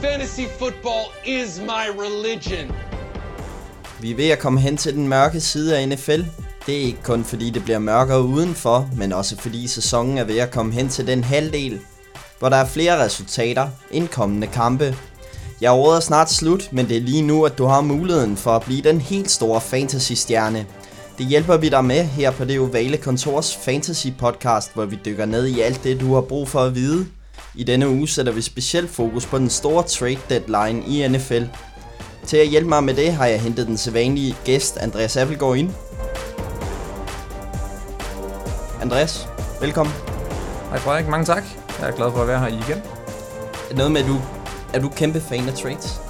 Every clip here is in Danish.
Fantasy football is my religion. Vi er ved at komme hen til den mørke side af NFL. Det er ikke kun fordi det bliver mørkere udenfor, men også fordi sæsonen er ved at komme hen til den halvdel, hvor der er flere resultater end kommende kampe. Jeg er snart slut, men det er lige nu, at du har muligheden for at blive den helt store fantasy-stjerne. Det hjælper vi dig med her på det ovale kontors fantasy podcast, hvor vi dykker ned i alt det, du har brug for at vide. I denne uge sætter vi specielt fokus på den store trade deadline i NFL. Til at hjælpe mig med det har jeg hentet den sædvanlige gæst, Andreas Appelgaard, ind. Andreas, velkommen. Hej Frederik, mange tak. Jeg er glad for at være her igen. Noget med, at du er du kæmpe fan af trades?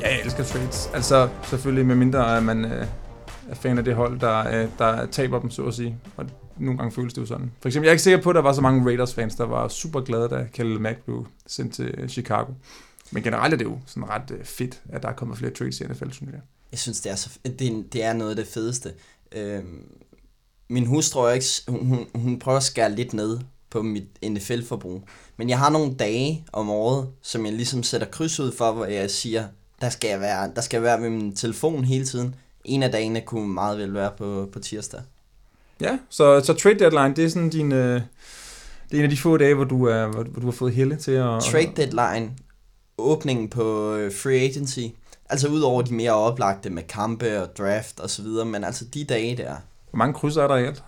Ja, jeg elsker trades. Altså selvfølgelig med mindre, at man øh, er fan af det hold, der, øh, der taber dem, så at sige. Og nogle gange føles det jo sådan. For eksempel, jeg er ikke sikker på, at der var så mange Raiders-fans, der var super glade, da Khalil Mack blev sendt til øh, Chicago. Men generelt er det jo sådan ret øh, fedt, at der er kommet flere trades i NFL, synes jeg. Jeg synes, det er, så, det, det er noget af det fedeste. Øhm, min hustru, ikke, hun, hun, hun prøver at skære lidt ned på mit NFL-forbrug. Men jeg har nogle dage om året, som jeg ligesom sætter kryds ud for, hvor jeg siger, der skal jeg være, der skal jeg være med min telefon hele tiden. En af dagene kunne meget vel være på, på tirsdag. Ja, så, så trade deadline, det er sådan din... Øh, det er en af de få dage, hvor du, er, hvor, hvor du har fået Helle til at... Trade deadline, åbningen på øh, free agency, altså udover de mere oplagte med kampe og draft og så videre, men altså de dage der. Hvor mange krydser er der i alt?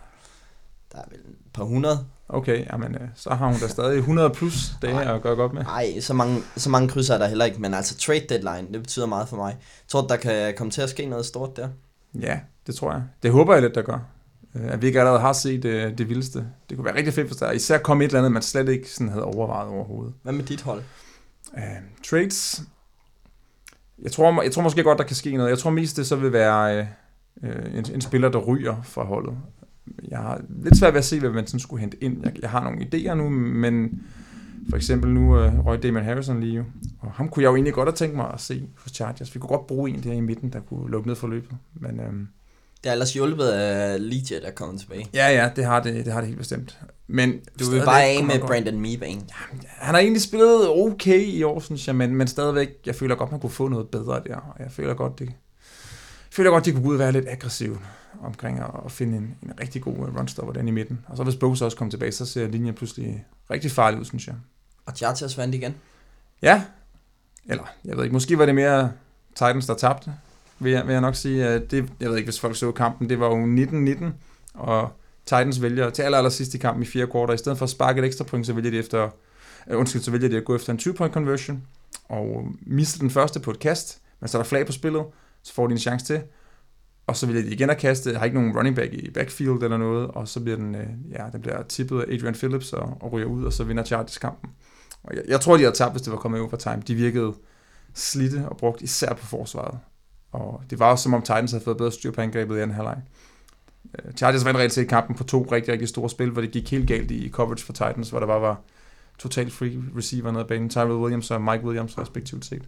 Der er vel et par hundrede. Okay, jamen, øh, så har hun da stadig 100 plus dage Ej, at gøre godt med. Nej, så mange, så mange krydser er der heller ikke, men altså trade deadline, det betyder meget for mig. Jeg tror der kan komme til at ske noget stort der? Ja, det tror jeg. Det håber jeg lidt, der gør. Øh, at vi ikke allerede har set det, øh, det vildeste. Det kunne være rigtig fedt, hvis der især kom et eller andet, man slet ikke sådan havde overvejet overhovedet. Hvad med dit hold? Uh, trades. Jeg tror, jeg tror måske godt, der kan ske noget. Jeg tror mest, det så vil være uh, en, en spiller, der ryger fra holdet jeg har lidt svært ved at se, hvad man sådan skulle hente ind. Jeg, jeg har nogle idéer nu, men for eksempel nu uh, røg Damon Harrison lige jo. Og ham kunne jeg jo egentlig godt have tænkt mig at se hos Chargers. Vi kunne godt bruge en der i midten, der kunne lukke ned for løbet. Men, øhm, det er ellers hjulpet af Legion, der kommer tilbage. Ja, ja, det har det, det, har det helt bestemt. Men du vil bare af med Brandon Meebane. Ja, han har egentlig spillet okay i år, synes jeg, men, men stadigvæk, jeg føler godt, man kunne få noget bedre der. Og jeg føler godt, det, jeg føler godt, de kunne gå ud og være lidt aggressive omkring at, at finde en, en rigtig god øh, runstopper den i midten. Og så hvis Bose også kommer tilbage, så ser linjen pludselig rigtig farlig ud, synes jeg. Og Chargers vandt igen? Ja. Eller, jeg ved ikke, måske var det mere Titans, der tabte, vil jeg, vil jeg nok sige. Det, jeg ved ikke, hvis folk så kampen, det var jo 19-19, og Titans vælger til aller, aller sidst i kampen i fire kvarter, i stedet for at sparke et ekstra point, så vælger de efter, uh, undskyld, så vælger de at gå efter en 20-point conversion, og mister den første på et kast, men så er der flag på spillet, så får de en chance til, og så vil de igen at kaste, har ikke nogen running back i backfield eller noget, og så bliver den, øh, ja, den bliver tippet af Adrian Phillips og, og ryger ud, og så vinder Chargers kampen. Og jeg, jeg tror, de havde tabt, hvis det var kommet over time. De virkede slidte og brugt især på forsvaret. Og det var også som om Titans havde fået bedre styr på angrebet i anden halvleg. Øh, Chargers vandt reelt set kampen på to rigtig, rigtig store spil, hvor det gik helt galt i coverage for Titans, hvor der bare var totalt free receiver nede af banen. Tyrell Williams og Mike Williams respektivt set.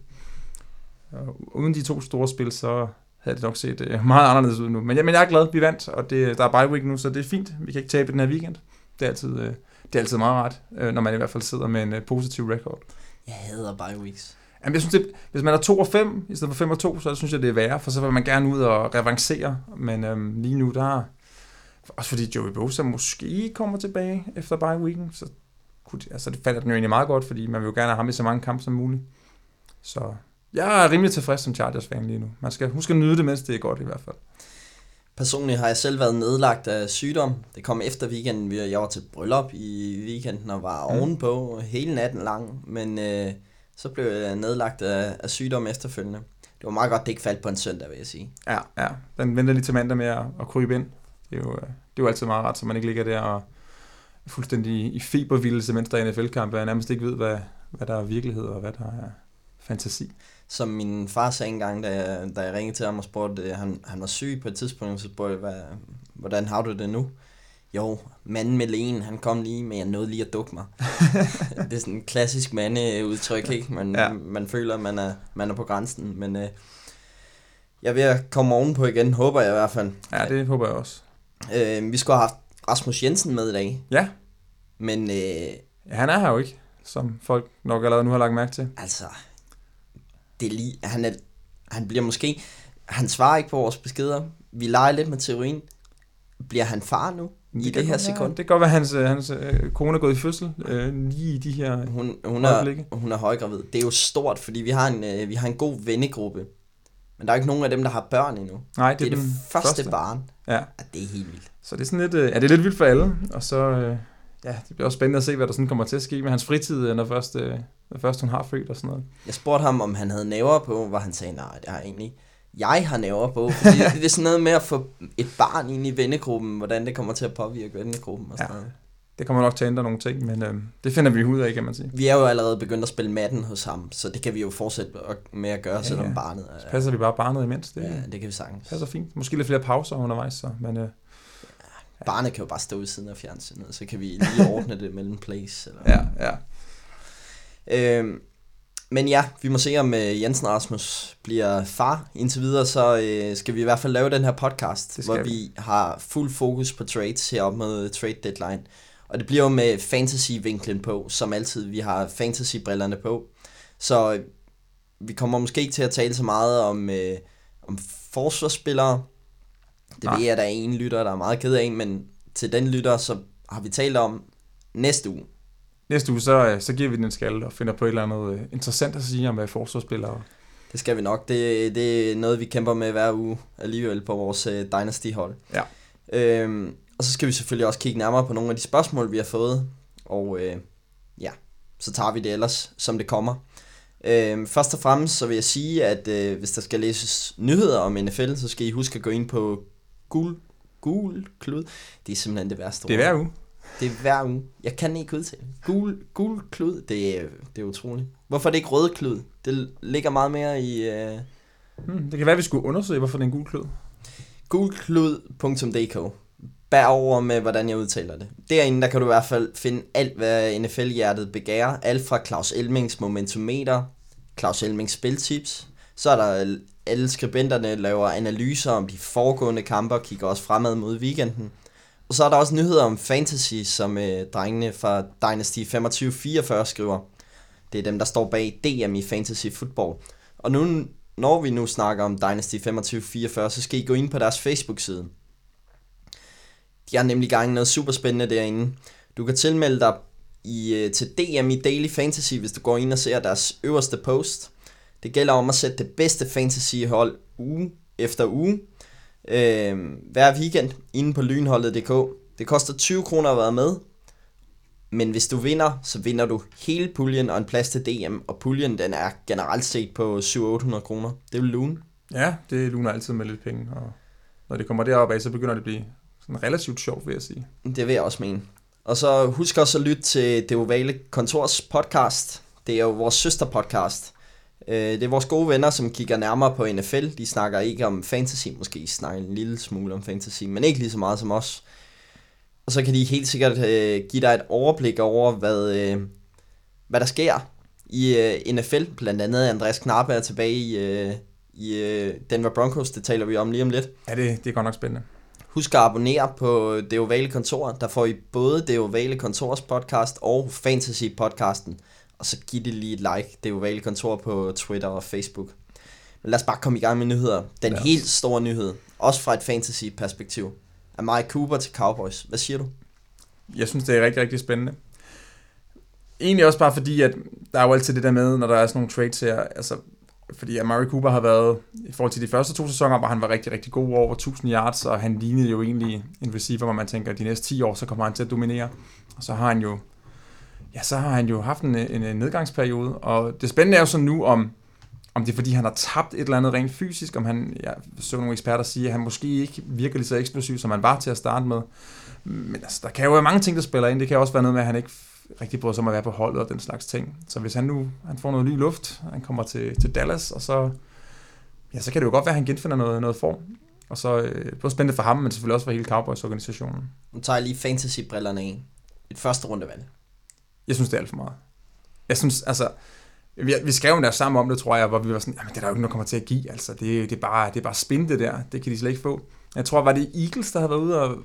Og uden de to store spil, så havde det nok set øh, meget anderledes ud nu. Men, jeg, men jeg er glad, vi vandt, og det, der er bye week nu, så det er fint. Vi kan ikke tabe den her weekend. Det er altid, øh, det er altid meget rart, når man i hvert fald sidder med en positiv record. Jeg hader bye weeks. Jamen, jeg synes, det, hvis man er 2 og 5 i stedet for 5 og 2, så synes jeg, det er værre, for så vil man gerne ud og revancere. Men øhm, lige nu, der også fordi Joey Bosa måske kommer tilbage efter bye weeken, så kunne, altså, det falder den jo egentlig meget godt, fordi man vil jo gerne have ham i så mange kampe som muligt. Så jeg er rimelig tilfreds som Chargers-fan lige nu. Man skal huske at nyde det, mens det er godt i hvert fald. Personligt har jeg selv været nedlagt af sygdom. Det kom efter weekenden. Jeg var til bryllup i weekenden og var mm. ovenpå hele natten lang. Men øh, så blev jeg nedlagt af, af sygdom efterfølgende. Det var meget godt, det ikke faldt på en søndag, vil jeg sige. Ja, ja. Den venter lige til mandag med at, at krybe ind. Det er, jo, øh, det er jo altid meget rart, så man ikke ligger der og er fuldstændig i febervildelse, mens der er NFL-kampe, og nærmest ikke ved, hvad, hvad der er virkelighed og hvad der er fantasi som min far sagde engang, da jeg, da jeg ringede til ham og spurgte, øh, han, han var syg på et tidspunkt, så spurgte jeg, hvad, hvordan har du det nu? Jo, manden med lægen, han kom lige, men jeg nåede lige at dukke mig. det er sådan en klassisk mandeudtryk, ikke? Man, ja. man føler, at man er, man er på grænsen, men øh, jeg er ved at komme ovenpå igen, håber jeg i hvert fald. Ja, det håber jeg også. Øh, vi skulle have haft Rasmus Jensen med i dag. Ja. Men... Øh, ja, han er her jo ikke, som folk nok allerede nu har lagt mærke til. Altså, det er lige, han, er, han bliver måske, han svarer ikke på vores beskeder. Vi leger lidt med teorien. Bliver han far nu? I det, det her sekund? Det kan godt være, at hans, øh, hans øh, kone er gået i fødsel øh, lige i de her... Hun, hun, er, Øjeblikke. hun er højgravid. Det er jo stort, fordi vi har en, øh, vi har en god vennegruppe. Men der er ikke nogen af dem, der har børn endnu. Nej, Det er det første, første barn. Ja, Ja, det er helt vildt. så det er sådan lidt, øh, ja, det er lidt vildt for alle. Og så, øh, ja, det bliver også spændende at se, hvad der sådan kommer til at ske med hans fritid, øh, når først, øh, når først hun har født og sådan noget. Jeg spurgte ham, om han havde næver på, hvor han sagde, nej, det har jeg egentlig ikke. Jeg har næver på, fordi det er sådan noget med at få et barn ind i vennegruppen, hvordan det kommer til at påvirke vennegruppen og sådan Ja. noget. Det kommer nok til at ændre nogle ting, men øh, det finder vi ud af, kan man sige. Vi er jo allerede begyndt at spille matten hos ham, så det kan vi jo fortsætte med at gøre, Ja, selvom ja. barnet Så er... passer vi bare barnet imens. Det Ja, ja. det kan vi sagtens. passer fint. Måske lidt flere pauser undervejs, så, men øh, Barnet kan jo bare stå ved siden af fjernsynet, så kan vi lige ordne det mellem plays. Eller... ja, ja. Øhm, men ja, vi må se, om øh, Jensen Rasmus bliver far. Indtil videre, så øh, skal vi i hvert fald lave den her podcast, hvor vi. vi har fuld fokus på trades heroppe med trade deadline. Og det bliver jo med fantasy-vinklen på, som altid. Vi har fantasy-brillerne på. Så øh, vi kommer måske ikke til at tale så meget om, øh, om forsvarsspillere. Det Nej. ved jeg, at der er en lytter, der er meget ked af, men til den lytter, så har vi talt om næste uge. Næste uge, så, øh, så giver vi den en skal og finder på et eller andet øh, interessant at sige om øh, forsvarsspillere. Det skal vi nok. Det, det er noget, vi kæmper med hver uge alligevel på vores Dynasty-hold. Ja. Øhm, og så skal vi selvfølgelig også kigge nærmere på nogle af de spørgsmål, vi har fået. Og øh, ja, så tager vi det ellers, som det kommer. Øhm, først og fremmest så vil jeg sige, at øh, hvis der skal læses nyheder om NFL, så skal I huske at gå ind på gul, gul klud. Det er simpelthen det værste Det er hver uge. Det er hver uge. Jeg kan ikke udtale. Gul, gul klud, det er, det er utroligt. Hvorfor er det ikke rød klud? Det ligger meget mere i uh, Hmm, det kan være, at vi skulle undersøge, hvorfor det er en gul klud. gulklud.dk. Bær over med, hvordan jeg udtaler det. Derinde der kan du i hvert fald finde alt, hvad NFL-hjertet begærer. Alt fra Claus Elmings momentometer, Claus Elmings spiltips. Så er der alle skribenterne laver analyser om de foregående kampe og kigger også fremad mod weekenden. Og så er der også nyheder om fantasy, som øh, drengene fra Dynasty 2544 skriver. Det er dem, der står bag DM i fantasy football. Og nu, når vi nu snakker om Dynasty 2544, så skal I gå ind på deres Facebook-side. De har nemlig gang i noget super spændende derinde. Du kan tilmelde dig i, øh, til DM i Daily Fantasy, hvis du går ind og ser deres øverste post. Det gælder om at sætte det bedste fantasy-hold uge efter uge. Øh, hver weekend inde på lynholdet.dk. Det koster 20 kroner at være med. Men hvis du vinder, så vinder du hele puljen og en plads til DM. Og puljen den er generelt set på 700-800 kroner. Det er jo lune. Ja, det luner altid med lidt penge, og når det kommer derop af, så begynder det at blive sådan relativt sjovt, vil jeg sige. Det vil jeg også mene. Og så husk også at lytte til Det Ovale Kontors podcast. Det er jo vores søsterpodcast. Øh, Det er vores gode venner, som kigger nærmere på NFL. De snakker ikke om fantasy, måske snakker en lille smule om fantasy, men ikke lige så meget som os. Og så kan de helt sikkert øh, give dig et overblik over, hvad, øh, hvad der sker i øh, NFL. Blandt andet Andreas Knappe er tilbage i, øh, i øh, Denver Broncos. Det taler vi om lige om lidt. Ja, det, det er godt nok spændende. Husk at abonnere på Det Ovale Kontor. Der får I både Det Ovale Kontors podcast og Fantasy podcasten. Og så giv det lige et like, Det Ovale Kontor på Twitter og Facebook. Men lad os bare komme i gang med nyheder. Den os. helt store nyhed, også fra et fantasy perspektiv, er Mike Cooper til Cowboys. Hvad siger du? Jeg synes, det er rigtig, rigtig spændende. Egentlig også bare fordi, at der er jo altid det der med, når der er sådan nogle trades her, altså, fordi Amari Cooper har været, i forhold til de første to sæsoner, hvor han var rigtig, rigtig god over 1000 yards, og han lignede jo egentlig en receiver, hvor man tænker, at de næste 10 år, så kommer han til at dominere. Og så har han jo, ja, så har han jo haft en, en, nedgangsperiode, og det spændende er jo så nu, om, om det er fordi, han har tabt et eller andet rent fysisk, om han, jeg så nogle eksperter sige, at han måske ikke virker lige så eksplosiv, som han var til at starte med. Men altså, der kan jo være mange ting, der spiller ind. Det kan også være noget med, at han ikke rigtig bryder sig om at være på holdet og den slags ting. Så hvis han nu han får noget ny luft, han kommer til, til Dallas, og så, ja, så kan det jo godt være, at han genfinder noget, noget form. Og så øh, både spændende for ham, men selvfølgelig også for hele Cowboys-organisationen. Nu tager jeg lige fantasy-brillerne af. Et første rundevalg. Jeg synes, det er alt for meget. Jeg synes, altså, vi, vi skrev en der sammen om det, tror jeg, hvor vi var sådan, jamen det er der jo ikke noget, der kommer til at give, altså, det, det, er bare, det er bare spin det der, det kan de slet ikke få. Jeg tror, var det Eagles, der havde været ude og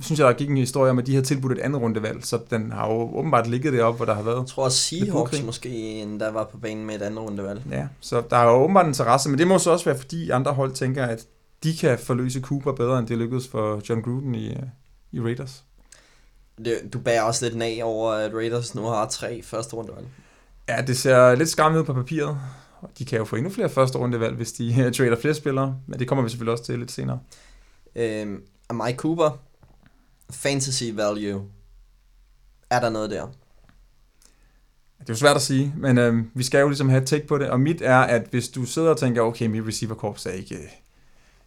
synes jeg, der gik en historie om, at de har tilbudt et andet rundevalg, så den har jo åbenbart ligget deroppe, hvor der har været. Jeg tror, at Seahawks måske endda var på banen med et andet rundevalg. Ja, så der er jo åbenbart interesse, men det må så også være, fordi andre hold tænker, at de kan forløse Cooper bedre, end det lykkedes for John Gruden i, øh, i Raiders. Det, du bærer også lidt nag over, at Raiders nu har tre første rundevalg. Ja, det ser lidt skræmmende ud på papiret. De kan jo få endnu flere første rundevalg, hvis de trader flere spillere, men det kommer vi selvfølgelig også til lidt senere. Øhm, Amari Cooper, fantasy value. Er der noget der? Det er jo svært at sige, men øh, vi skal jo ligesom have et take på det, og mit er, at hvis du sidder og tænker, okay, mit receiver corps er ikke, øh,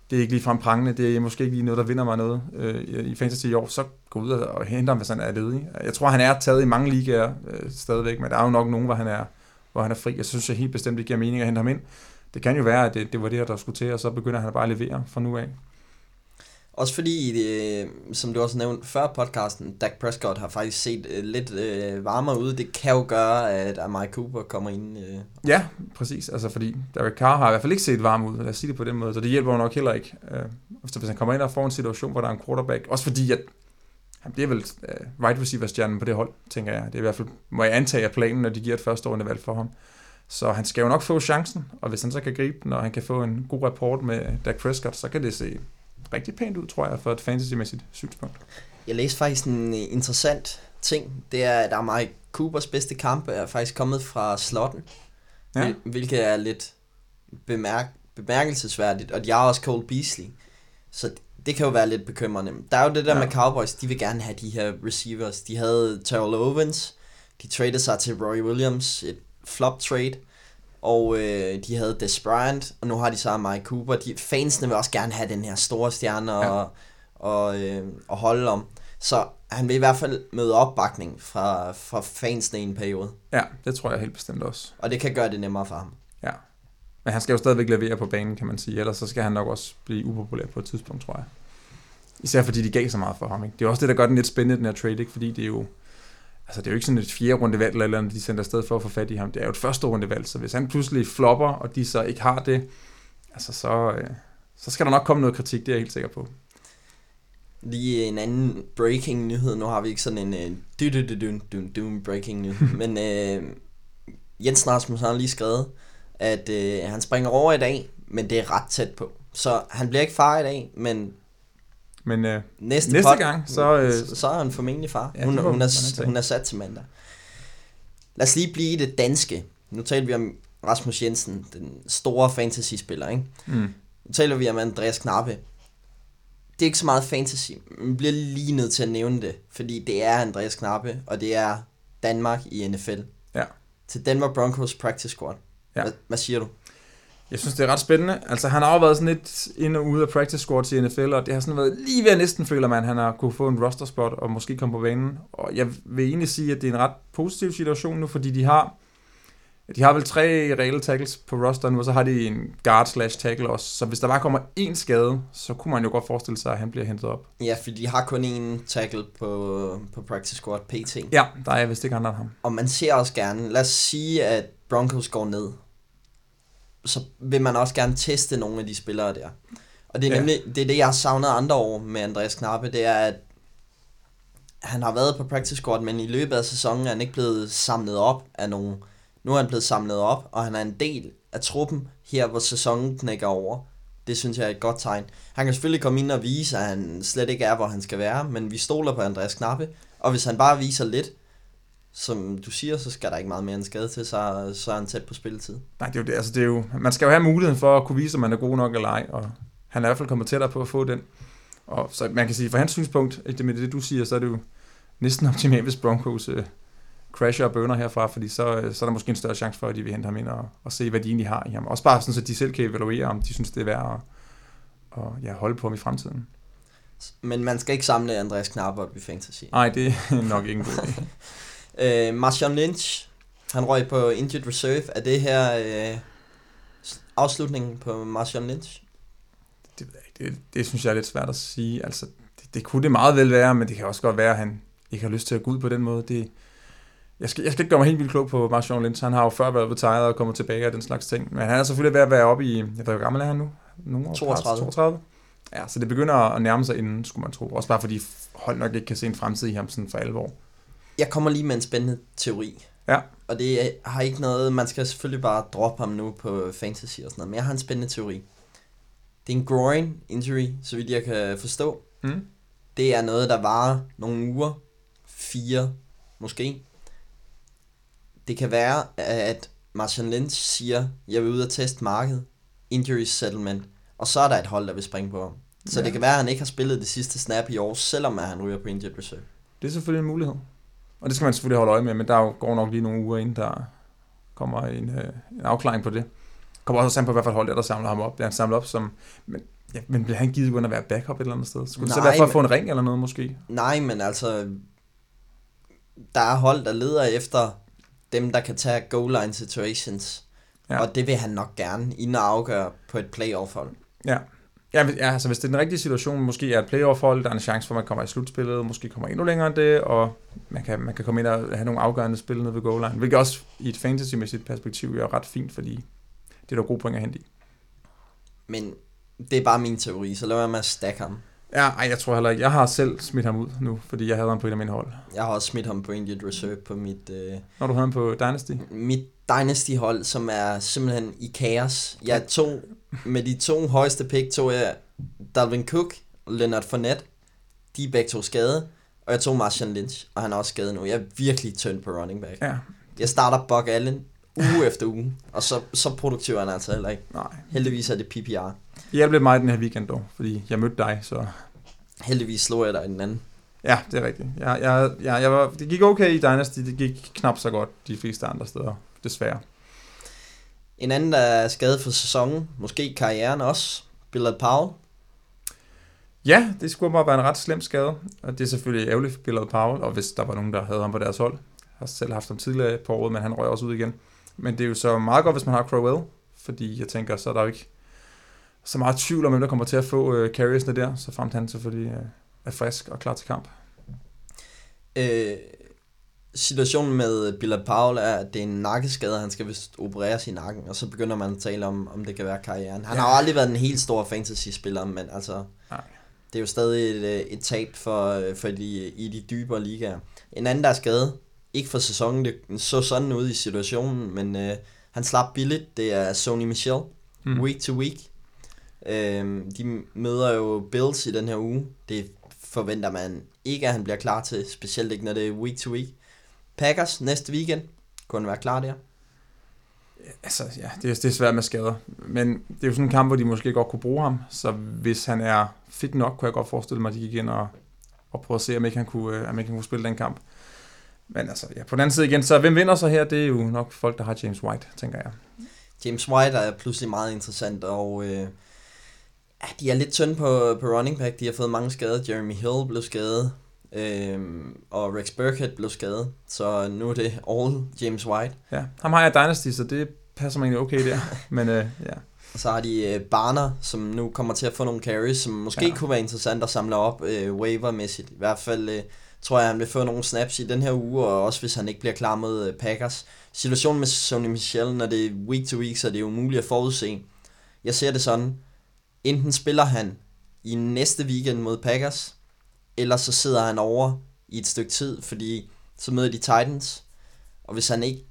det er ikke lige prangende, det er måske ikke lige noget, der vinder mig noget øh, i fantasy i år, så gå ud og hente ham, hvis han er ledig. Jeg tror, han er taget i mange ligaer øh, stadigvæk, men der er jo nok nogen, hvor han er, hvor han er fri. Jeg synes jeg helt bestemt, det giver mening at hente ham ind. Det kan jo være, at det, det var det her, der skulle til, og så begynder han bare at levere fra nu af. Også fordi, øh, som du også nævnte før podcasten, Dak Prescott har faktisk set øh, lidt øh, varmere ud. Det kan jo gøre, at Amari Cooper kommer ind. Øh. Ja, præcis. Altså fordi Derek Carr har i hvert fald ikke set varm ud, lad os sige det på den måde, så det hjælper jo nok heller ikke. Øh, hvis han kommer ind og får en situation, hvor der er en quarterback, også fordi, at han bliver vel øh, uh, right receiver stjernen på det hold, tænker jeg. Det er i hvert fald, må jeg antage, at planen, når de giver et førsteårende valg for ham. Så han skal jo nok få chancen, og hvis han så kan gribe den, og han kan få en god rapport med Dak Prescott, så kan det se rigtig pænt ud, tror jeg, for et fantasy-mæssigt synspunkt. Jeg læste faktisk en interessant ting. Det er, at Amari Coopers bedste kampe er faktisk kommet fra slotten. Ja. Hvilket er lidt bemærk bemærkelsesværdigt. Og de har også Cole Beasley. Så det kan jo være lidt bekymrende. Der er jo det der ja. med Cowboys, de vil gerne have de her receivers. De havde Terrell Owens, de traded sig til Roy Williams, et flop trade, og øh, de havde Des Bryant, og nu har de så Mike Cooper. De, fansene vil også gerne have den her store stjerne ja. og, og, øh, og holde om. Så han vil i hvert fald møde opbakning fra, fra fansene i en periode. Ja, det tror jeg helt bestemt også. Og det kan gøre det nemmere for ham. Ja, men han skal jo stadigvæk levere på banen, kan man sige. Ellers så skal han nok også blive upopulær på et tidspunkt, tror jeg. Især fordi de gav så meget for ham. Ikke? Det er også det, der gør den lidt spændende, den her trade, ikke? fordi det er jo... Altså, det er jo ikke sådan et fjerde runde valg, eller andet, de sender afsted for at få fat i ham. Det er jo et første runde valg, så hvis han pludselig flopper, og de så ikke har det, altså så, øh, så skal der nok komme noget kritik, det er jeg helt sikker på. Lige en anden breaking nyhed. Nu har vi ikke sådan en uh, du du du du du du breaking nyhed. Men uh, Jens Rasmussen har lige skrevet, at uh, han springer over i dag, men det er ret tæt på. Så han bliver ikke far i dag, men men uh, næste, næste pot, gang, så, uh, så, så er han formentlig far. Ja, hun, hun, er, hun er sat til mandag. Lad os lige blive i det danske. Nu taler vi om Rasmus Jensen, den store fantasy-spiller, ikke? Mm. Nu taler vi om Andreas Knappe. Det er ikke så meget fantasy. Man bliver lige nødt til at nævne det, fordi det er Andreas Knappe, og det er Danmark i NFL. Ja. Til Denver Broncos practice squad. Ja. Hvad, hvad siger du? Jeg synes, det er ret spændende. Altså, han har jo været sådan lidt ind og ude af practice squad til NFL, og det har sådan været lige ved at næsten føler man, at han har kunne få en roster spot og måske komme på banen. Og jeg vil egentlig sige, at det er en ret positiv situation nu, fordi de har de har vel tre reelle tackles på rosteren, og så har de en guard slash tackle også. Så hvis der bare kommer én skade, så kunne man jo godt forestille sig, at han bliver hentet op. Ja, fordi de har kun én tackle på, på practice squad PT. Ja, der er vist ikke andre end ham. Og man ser også gerne, lad os sige, at Broncos går ned. Så vil man også gerne teste nogle af de spillere der. Og det er nemlig ja. det, er det, jeg har savnet andre år med Andreas Knappe, det er, at han har været på practice squad, men i løbet af sæsonen er han ikke blevet samlet op af nogen nu er han blevet samlet op, og han er en del af truppen her, hvor sæsonen knækker over. Det synes jeg er et godt tegn. Han kan selvfølgelig komme ind og vise, at han slet ikke er, hvor han skal være, men vi stoler på Andreas Knappe, og hvis han bare viser lidt, som du siger, så skal der ikke meget mere end skade til, så, så er han tæt på spilletid. Nej, det er jo det. Altså, det er jo, man skal jo have muligheden for at kunne vise, om man er god nok eller ej, og han er i hvert fald kommet tættere på at få den. Og så man kan sige, fra hans synspunkt, det med det du siger, så er det jo næsten optimalt, hvis Broncos øh, crasher og bønder herfra, fordi så, øh, så er der måske en større chance for, at de vil hente ham ind og, og se, hvad de egentlig har i ham. Også bare sådan, så de selv kan evaluere, om de synes, det er værd at, og, ja, holde på ham i fremtiden. Men man skal ikke samle Andreas Knap op i fantasy. Nej, det er nok ikke en god idé. øh, Marshawn Lynch, han røg på injured reserve. Er det her øh, afslutningen på Marshawn Lynch? Det, det, det synes jeg er lidt svært at sige. Altså, det, det kunne det meget vel være, men det kan også godt være, at han ikke har lyst til at gå ud på den måde. Det, jeg skal, jeg skal ikke gøre mig helt vildt klog på Marshawn Lynch. Han har jo før været retired og kommet tilbage af den slags ting. Men han er selvfølgelig ved at være oppe i, jeg ved hvor gammel er han nu? Nogle år, 32. 32. Ja, så det begynder at nærme sig inden, skulle man tro. Også bare fordi hold nok ikke kan se en fremtid i ham sådan for alvor. Jeg kommer lige med en spændende teori. Ja. Og det har ikke noget, man skal selvfølgelig bare droppe ham nu på fantasy og sådan noget, men jeg har en spændende teori. Det er en groin injury, så vidt jeg kan forstå. Mm. Det er noget, der varer nogle uger, fire måske. Det kan være, at Martian Lynch siger, jeg vil ud og teste markedet, injury settlement, og så er der et hold, der vil springe på ham. Så Ja. det kan være, at han ikke har spillet det sidste snap i år, selvom at han ryger på injured reserve. Det er selvfølgelig en mulighed. Og det skal man selvfølgelig holde øje med, men der er går nok lige nogle uger inden, der kommer en, øh, en afklaring på det. Kommer også an på, hvad for hold der, der samler ham op. Bliver han samlet op som... Men, ja, men bliver han givet gå ind og være backup et eller andet sted? Skulle det så være for at få en ring eller noget måske? Nej, men altså, der er hold, der leder efter dem, der kan tage goal line situations. Ja. Og det vil han nok gerne, inden at afgøre på et playoff-hold. Ja. Ja, ja, altså hvis det er den rigtige situation, måske er et playoff-hold, der er en chance for, at man kommer i slutspillet, måske kommer endnu længere end det, og man kan, man kan komme ind og have nogle afgørende spil nede ved goal line, hvilket også i et fantasy-mæssigt perspektiv er ret fint, fordi det er der gode point at hente i. Men det er bare min teori, så lad være med at stack ham. Ja, ej, jeg tror heller ikke. Jeg har selv smidt ham ud nu, fordi jeg havde ham på et af mine hold. Jeg har også smidt ham på injured reserve på mit, øh, Når du havde ham på Dynasty? mit Dynasty-hold, som er simpelthen i kaos. Jeg tog, med de to højeste pick, tog jeg Dalvin Cook og Leonard Fournette. De er begge to skade. Og jeg tog Martian Lynch, og han er også skadet nu. Jeg er virkelig tynd på running back. Ja, Jeg starter Buck Allen uge efter uge, og så, så produktiv er han altså heller ikke. nej. Heldigvis er det PPR. Det hjalp lidt mig den her weekend dog, fordi jeg mødte dig, så Heldigvis slog jeg dig i den anden. ja, det er rigtigt. Jeg, jeg, jeg, jeg var, det gik okay i Dynasty, det gik knap så godt de fleste andre steder, desværre. En anden, der er skadet for sæsonen, måske karrieren også, Billard Powell. Ja, det skulle bare være en ret slem skade, og det er selvfølgelig ærgerligt for Billard Powell, og hvis der var nogen, der havde ham på deres hold. Jeg har selv haft ham tidligere på året, men han røg også ud igen. Men det er jo så meget godt, hvis man har Crowell, fordi jeg tænker, så er der jo ikke så meget tvivl om, hvem der kommer til at få øh, carriesne der, så fremt han selvfølgelig øh, er frisk og klar til kamp. Øh, situationen med Billard Powell er, at det er en nakkeskade, han skal vist opereres i nakken, og så begynder man at tale om, om det kan være karrieren. Han Ja. har jo aldrig været en helt stor fantasy-spiller, men altså, Nej. det er jo stadig et, øh, et tab for, øh, for de, i de dybere ligaer. En anden, der er skadet, ikke for sæsonen, det så sådan ud i situationen, men øh, han slap billigt, det er Sony Michel, Mm. week to week. Øhm, de møder jo Bills i den her uge. Det forventer man ikke, at han bliver klar til, specielt ikke når det er week to week. Packers næste weekend. Kunne være klar der? Altså, ja, det er, det er svært med skader. Men det er jo sådan en kamp, hvor de måske godt kunne bruge ham. Så hvis han er fit nok, kunne jeg godt forestille mig, at de gik ind og, og prøve at se, om ikke han kunne, øh, om ikke han kunne spille den kamp. Men altså, ja, på den anden side igen, så hvem vinder så her? Det er jo nok folk, der har James White, tænker jeg. James White er pludselig meget interessant, og øh, ja, de er lidt tynde på, på running back. De har fået mange skader. Jeremy Hill blev skadet, øh, og Rex Burkhead blev skadet. Så nu er det all James White. Ja, ham har jeg Dynasty, så det passer mig egentlig okay der. Men øh, ja, Og så har de øh, Barner, som nu kommer til at få nogle carries, som måske Ja. kunne være interessant at samle op øh, waiver-mæssigt. I hvert fald øh, tror jeg, han vil få nogle snaps i den her uge, og også hvis han ikke bliver klar mod øh, Packers. Situationen med Sony Michel, når det er week to week, så er det umuligt at forudse. Jeg ser det sådan, enten spiller han i næste weekend mod Packers, eller så sidder han over i et stykke tid, fordi så møder de Titans, og hvis han ikke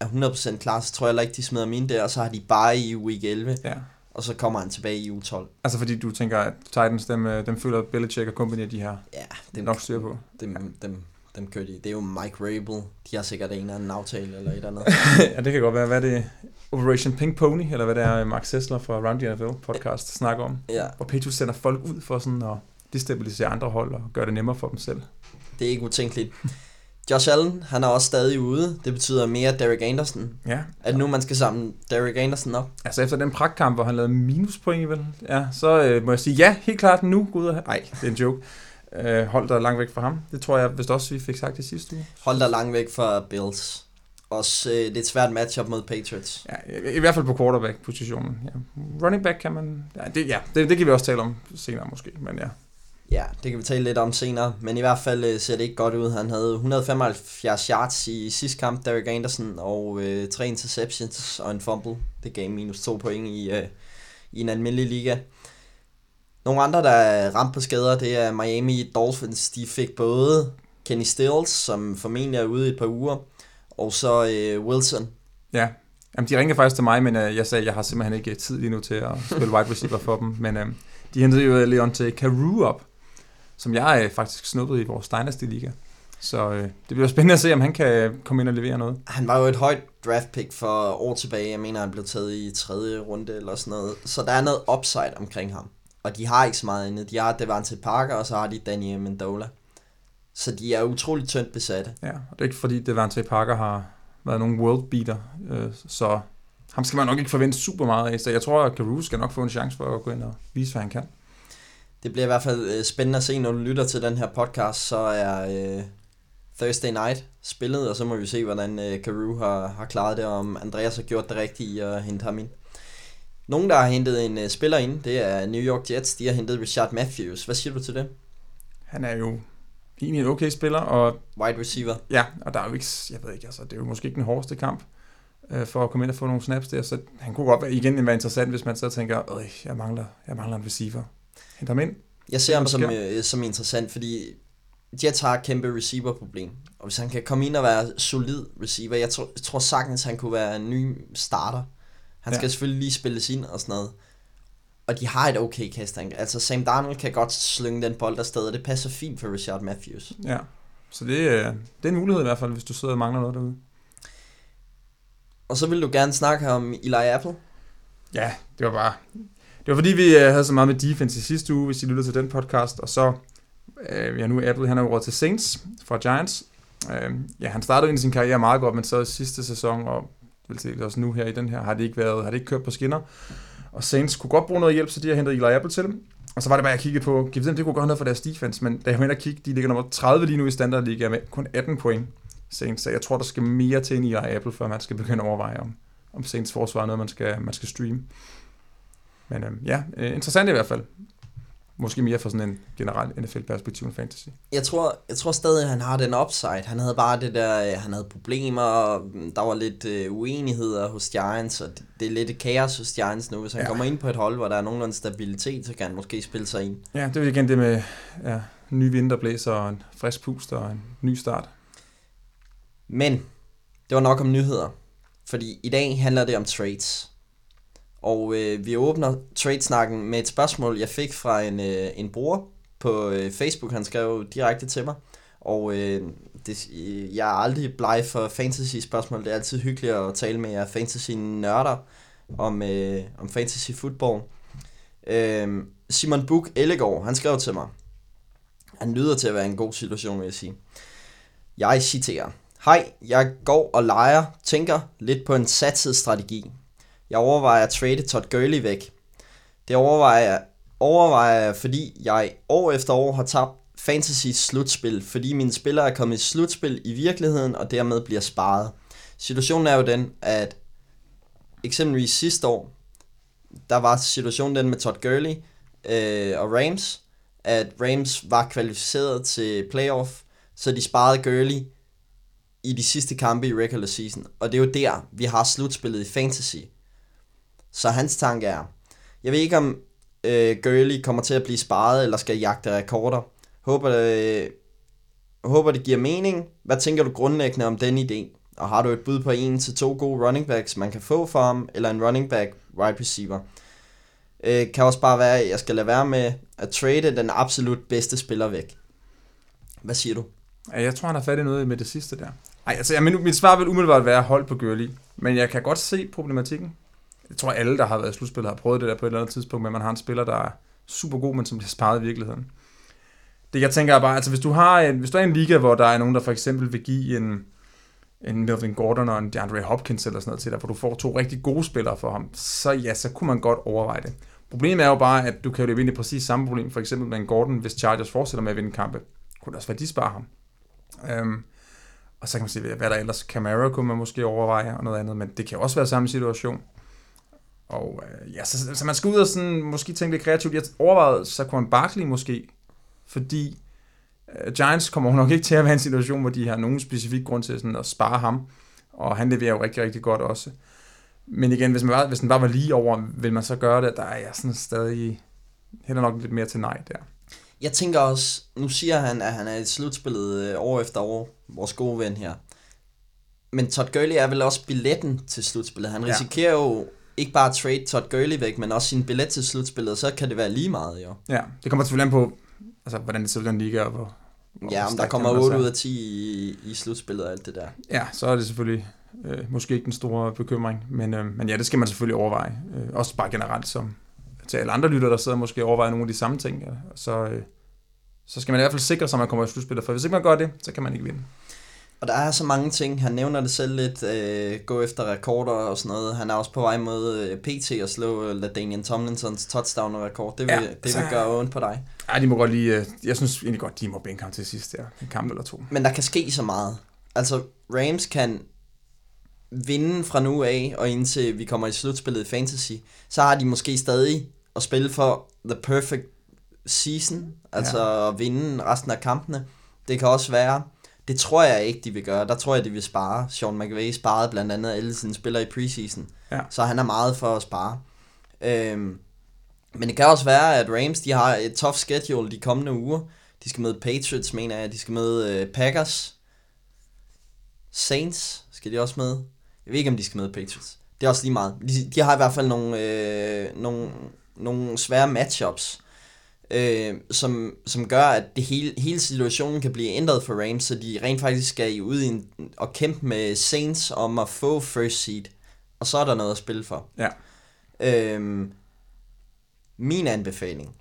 er 100% klar, så tror jeg heller ikke, de smider ham ind der, og så har de bare i week 11 ja. og så kommer han tilbage i uge 12. Altså fordi du tænker, at Titans, dem, øh, dem føler Belichick og company, de her Ja, dem, nok styr på. Dem, dem, dem kører de. Det er jo Mike Rabel. De har sikkert en eller anden aftale eller et eller andet. ja, det kan godt være. Hvad er det? Operation Pink Pony, eller hvad det er, Mark Sessler fra Round the NFL podcast snakker om. ja, Hvor Patriots sender folk ud for sådan at destabilisere andre hold og gøre det nemmere for dem selv. det er ikke utænkeligt. Josh Allen, han er også stadig ude. Det betyder mere Derek Anderson. Ja, det nu, man skal samle Derek Anderson op? altså efter den pragtkamp, hvor han lavede minuspoint, vel? Ja, så øh, må jeg sige, ja, helt klart nu, gud. Ej, det er en joke. Øh, hold der langt væk fra ham. Det tror jeg, hvis også vi fik sagt det sidste uge. Hold dig langt væk fra Bills. Også øh, det er et svært matchup mod Patriots. Ja, i, i hvert fald på quarterback-positionen. Ja. Running back kan man... Ja, det, ja det, det kan vi også tale om senere måske, men ja. Ja, det kan vi tale lidt om senere. Men i hvert fald øh, ser det ikke godt ud. Han havde 175 yards i sidste kamp, Derek Anderson, og øh, tre interceptions og en fumble. Det gav minus to point i, øh, i en almindelig liga. Nogle andre, der er ramt på skader, det er Miami Dolphins. De fik både Kenny Stills, som formentlig er ude i et par uger, og så øh, Wilson. Ja, Jamen, de ringede faktisk til mig, men øh, jeg sagde, at jeg har simpelthen ikke tid lige nu til at spille wide receiver for dem. Men øh, de hentede jo øh, Leon til Carew op, som jeg øh, faktisk snuppet i vores Dynasty Liga. Så øh, det bliver spændende at se, om han kan komme ind og levere noget. Han var jo et højt draft pick for år tilbage. Jeg mener, han blev taget i tredje runde eller sådan noget. Så der er noget upside omkring ham. Og de har ikke så meget inde. De har Devante Parker, og så har de Daniel Mendola. Så de er utroligt tyndt besatte. Ja, og det er ikke fordi Devante Parker har været nogen world beater, øh, så ham skal man nok ikke forvente super meget af. Så jeg tror, at Carew skal nok få en chance for at gå ind og vise, hvad han kan. Det bliver i hvert fald øh, spændende at se, når du lytter til den her podcast, så er øh, Thursday Night spillet, og så må vi se, hvordan øh, Carew har, har klaret det, og om Andreas har gjort det rigtigt i at hente ham ind. Nogen, der har hentet en uh, spiller ind, det er New York Jets. De har hentet Richard Matthews. Hvad siger du til det? Han er jo egentlig en okay spiller. Og, Wide receiver. Ja, og der er jo ikke, jeg ved ikke, altså, det er jo måske ikke den hårdeste kamp øh, for at komme ind og få nogle snaps der, så han kunne godt være, igen være interessant, hvis man så tænker, øh, jeg mangler, jeg mangler en receiver. Hent ham ind. Jeg ser ham som, øh, som interessant, fordi Jets har et kæmpe receiver-problem. Og hvis han kan komme ind og være solid receiver, jeg tror, jeg tror sagtens, han kunne være en ny starter. Han skal ja. selvfølgelig lige spilles ind og sådan noget. Og de har et okay kastank. Altså Sam Darnold kan godt slynge den bold afsted, og det passer fint for Richard Matthews. Ja, så det, det er en mulighed i hvert fald, hvis du sidder og mangler noget derude. Og så vil du gerne snakke om Eli Apple? Ja, det var bare... Det var fordi, vi øh, havde så meget med defense i sidste uge, hvis I lytter til den podcast, og så... Øh, ja, nu er Apple, han er jo råd til Saints fra Giants. Øh, ja, han startede ind i sin karriere meget godt, men så sidste sæson, og vil se også nu her i den her, har det ikke, været, har det ikke kørt på skinner. Og Saints kunne godt bruge noget hjælp, så de har hentet Eli Apple til dem. Og så var det bare, jeg kiggede på, giv dem, det kunne gøre noget for deres defense, men da jeg var inde og kigge, de ligger nummer 30 lige nu i standardliga med kun 18 point. Saints, så jeg tror, der skal mere til en Eli Apple, før man skal begynde at overveje, om, om Saints forsvar er noget, man skal, man skal streame. Men øhm, ja, øh, interessant i hvert fald. Måske mere fra sådan en generel NFL-perspektiv end fantasy. Jeg tror, jeg tror stadig, at han har den upside. Han havde bare det der, øh, han havde problemer, der var lidt uh, uenigheder hos Giants, og det, det er lidt kaos hos Giants nu. Hvis han ja. kommer ind på et hold, hvor der er nogenlunde stabilitet, så kan han måske spille sig ind. Ja, det er igen det med ja, ny vinterblæser og en frisk pust og en ny start. Men, det var nok om nyheder. Fordi i dag handler det om trades. Og øh, vi åbner tradesnakken med et spørgsmål, jeg fik fra en, øh, en bruger på øh, Facebook. Han skrev direkte til mig. Og øh, det, jeg er aldrig bleg for fantasy-spørgsmål. Det er altid hyggeligt at tale med jer fantasy-nørder om, øh, om fantasy-football. Øh, Simon Buk Ellegaard, han skrev til mig. Han lyder til at være en god situation, vil jeg sige. Jeg citerer. Hej, jeg går og leger, tænker lidt på en satset strategi. Jeg overvejer at trade Todd Gurley væk. Det overvejer jeg, overvejer jeg, fordi jeg år efter år har tabt fantasy slutspil, fordi mine spillere er kommet i slutspil i virkeligheden, og dermed bliver sparet. Situationen er jo den, at eksempelvis sidste år, der var situationen den med Todd Gurley øh, og Rams, at Rams var kvalificeret til playoff, så de sparede Gurley i de sidste kampe i regular season. Og det er jo der, vi har slutspillet i fantasy. Så hans tanke er, jeg ved ikke om øh, Gurley kommer til at blive sparet, eller skal jagte rekorder. Håber, øh, håber det giver mening. Hvad tænker du grundlæggende om den idé? Og har du et bud på en til to gode running backs, man kan få for ham, eller en running back wide receiver? Øh, kan også bare være, at jeg skal lade være med at trade den absolut bedste spiller væk. Hvad siger du? Jeg tror, han har fat i noget med det sidste der. Ej, altså, jeg, min, mit svar vil umiddelbart være hold på Gurley. Men jeg kan godt se problematikken. Jeg tror, alle, der har været slutspillere, har prøvet det der på et eller andet tidspunkt, men man har en spiller, der er super god, men som bliver sparet i virkeligheden. Det jeg tænker er bare, altså hvis du har en, hvis du er en liga, hvor der er nogen, der for eksempel vil give en, en Melvin Gordon og en DeAndre Hopkins eller sådan noget til dig, hvor du får to rigtig gode spillere for ham, så ja, så kunne man godt overveje det. Problemet er jo bare, at du kan jo løbe ind i præcis samme problem, for eksempel med en Gordon, hvis Chargers fortsætter med at vinde kampe. Kunne det også være, at de sparer ham. Øhm, og så kan man sige, hvad der ellers, Camara kunne man måske overveje og noget andet, men det kan også være samme situation. Og øh, ja, så, så, man skal ud og sådan, måske tænke lidt kreativt. Jeg overvejede Saquon Barkley måske, fordi øh, Giants kommer nok ikke til at være en situation, hvor de har nogen specifik grund til sådan at spare ham. Og han leverer jo rigtig, rigtig godt også. Men igen, hvis, man bare, hvis den bare var lige over, vil man så gøre det? Der er jeg sådan stadig hælder nok lidt mere til nej der. Jeg tænker også, nu siger han, at han er i slutspillet øh, år efter år, vores gode ven her. Men Todd Gurley er vel også billetten til slutspillet. Han Ja. risikerer jo ikke bare trade Todd Gurley væk, men også sin billet til slutspillet, så kan det være lige meget jo. Ja, det kommer selvfølgelig an på, altså, hvordan det ser ud i den liga, og hvor, hvor Ja, om der kommer han også 8 er. ud af 10 i, i slutspillet og alt det der. Ja, så er det selvfølgelig øh, måske ikke den store bekymring, men, øh, men ja, det skal man selvfølgelig overveje. Øh, også bare generelt som til alle andre lytter, der sidder måske og overvejer nogle af de samme ting. Ja. Så, øh, så skal man i hvert fald sikre sig, at man kommer i slutspillet, for hvis ikke man gør det, så kan man ikke vinde. Og der er så mange ting. Han nævner det selv lidt. Øh, gå efter rekorder og sådan noget. Han er også på vej mod øh, PT at slå øh, LaDainian Tomlinsons touchdown-rekord. Det vil, Ja, ja, det vil så- gøre ondt på dig. Ej, de må godt lige, øh, jeg synes egentlig godt, de må bænke ham til sidst der. En kamp eller to. Men der kan ske så meget. Altså, Rams kan vinde fra nu af, og indtil vi kommer i slutspillet i Fantasy, så har de måske stadig at spille for the perfect season, altså ja. at vinde resten af kampene. Det kan også være, det tror jeg ikke, de vil gøre. Der tror jeg, de vil spare. Sean McVay sparede blandt andet alle sine spillere i preseason, Ja. så han er meget for at spare. Øhm, men det kan også være, at Rams de har et tough schedule de kommende uger. De skal møde Patriots, mener jeg. De skal møde øh, Packers. Saints skal de også møde. Jeg ved ikke, om de skal møde Patriots. Det er også lige meget. De, de har i hvert fald nogle, øh, nogle, nogle svære matchups, øh, som, som gør, at det hele, hele situationen kan blive ændret for Rams, så de rent faktisk skal ud i en, og kæmpe med Saints om at få first seed. Og så er der noget at spille for. Ja. Øhm, min anbefaling.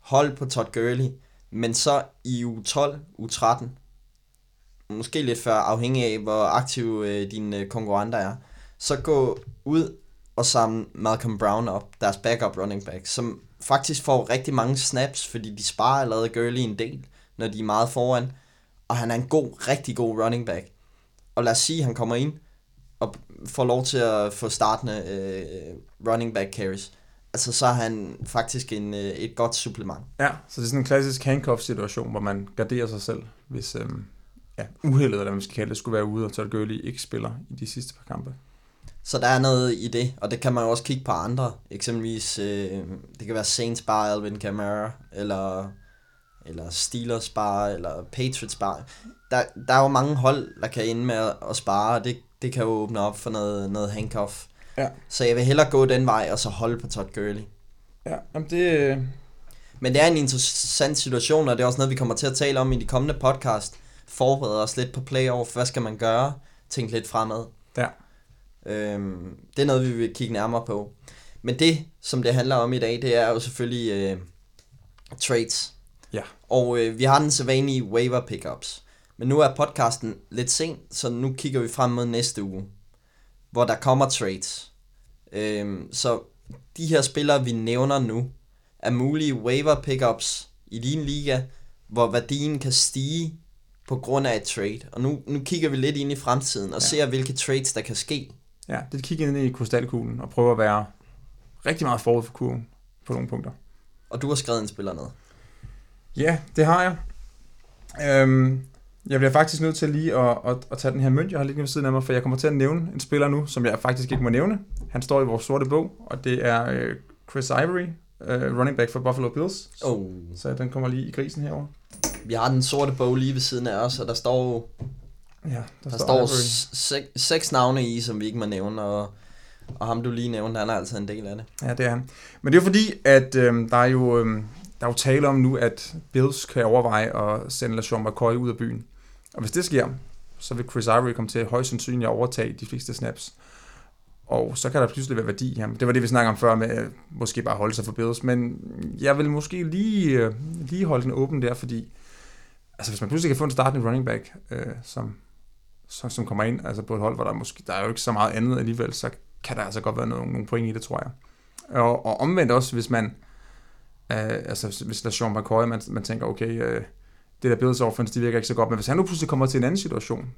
Hold på Todd Gurley, men så i u 12, u 13, måske lidt før, afhængig af hvor aktiv øh, dine øh, konkurrenter er, så gå ud og samle Malcolm Brown op, deres backup running back, som faktisk får rigtig mange snaps, fordi de sparer allerede Gurley en del, når de er meget foran, og han er en god, rigtig god running back. Og lad os sige, at han kommer ind og får lov til at få startende øh, running back carries. Altså så er han faktisk en, øh, et godt supplement. Ja, så det er sådan en klassisk handcuff-situation, hvor man garderer sig selv, hvis øh, ja, uheldet, eller hvad man skal kalde det, skulle være ude, og Todd Gurley ikke spiller i de sidste par kampe. Så der er noget i det, og det kan man jo også kigge på andre. Eksempelvis, øh, det kan være Saints bare Alvin Kamara, eller, eller Steelers bare, eller Patriots bare. Der, der er jo mange hold, der kan ende med at, at spare, og det, det kan jo åbne op for noget, noget handcuff. Ja. Så jeg vil hellere gå den vej, og så holde på Todd Gurley. Ja, jamen det... øh, Men det er en interessant situation, og det er også noget, vi kommer til at tale om i de kommende podcast. Forberede os lidt på playoff. Hvad skal man gøre? Tænk lidt fremad. Ja. Øhm, det er noget, vi vil kigge nærmere på. Men det, som det handler om i dag, det er jo selvfølgelig øh, trades. Ja. Og øh, vi har den sædvanlige waiver pickups. Men nu er podcasten lidt sent, så nu kigger vi frem mod næste uge, hvor der kommer trades. Øhm, så de her spillere, vi nævner nu, er mulige waiver pickups i din liga, hvor værdien kan stige på grund af et trade. Og nu, nu kigger vi lidt ind i fremtiden og Ja. ser, hvilke trades der kan ske. Ja, det kigger ind i krystalkuglen og prøver at være rigtig meget forud for kurven på nogle punkter. Og du har skrevet en spiller ned. Ja, det har jeg. Øhm, jeg bliver faktisk nødt til lige at, at, at tage den her mønt, jeg har lige ved siden af mig, for jeg kommer til at nævne en spiller nu, som jeg faktisk ikke må nævne. Han står i vores sorte bog, og det er øh, Chris Ivory, øh, running back for Buffalo Bills. Oh. Så den kommer lige i grisen herover. Vi har den sorte bog lige ved siden af os, og der står, Ja, der, der står, står sek- seks navne i, som vi ikke må nævne, og, og ham du lige nævnte, han er altså en del af det. Ja, det er han. Men det er fordi, at øhm, der er jo øhm, der er jo tale om nu, at Bills kan overveje at sende LaShawn McCoy ud af byen. Og hvis det sker, så vil Chris Ivory komme til højst sandsynligt at overtage de fleste snaps. Og så kan der pludselig være værdi i ham. Det var det, vi snakkede om før med at måske bare holde sig for Bills. Men jeg vil måske lige, øh, lige holde den åben der, fordi altså, hvis man pludselig kan få en startende running back, øh, som, som, som kommer ind altså på et hold, hvor der, måske, der er jo ikke så meget andet alligevel, så kan der altså godt være nogle, nogle point i det, tror jeg. Og, og omvendt også, hvis man, øh, altså hvis der er Sean McCoy, man, man tænker, okay, øh, det der Bills offense, de virker ikke så godt, men hvis han nu pludselig kommer til en anden situation,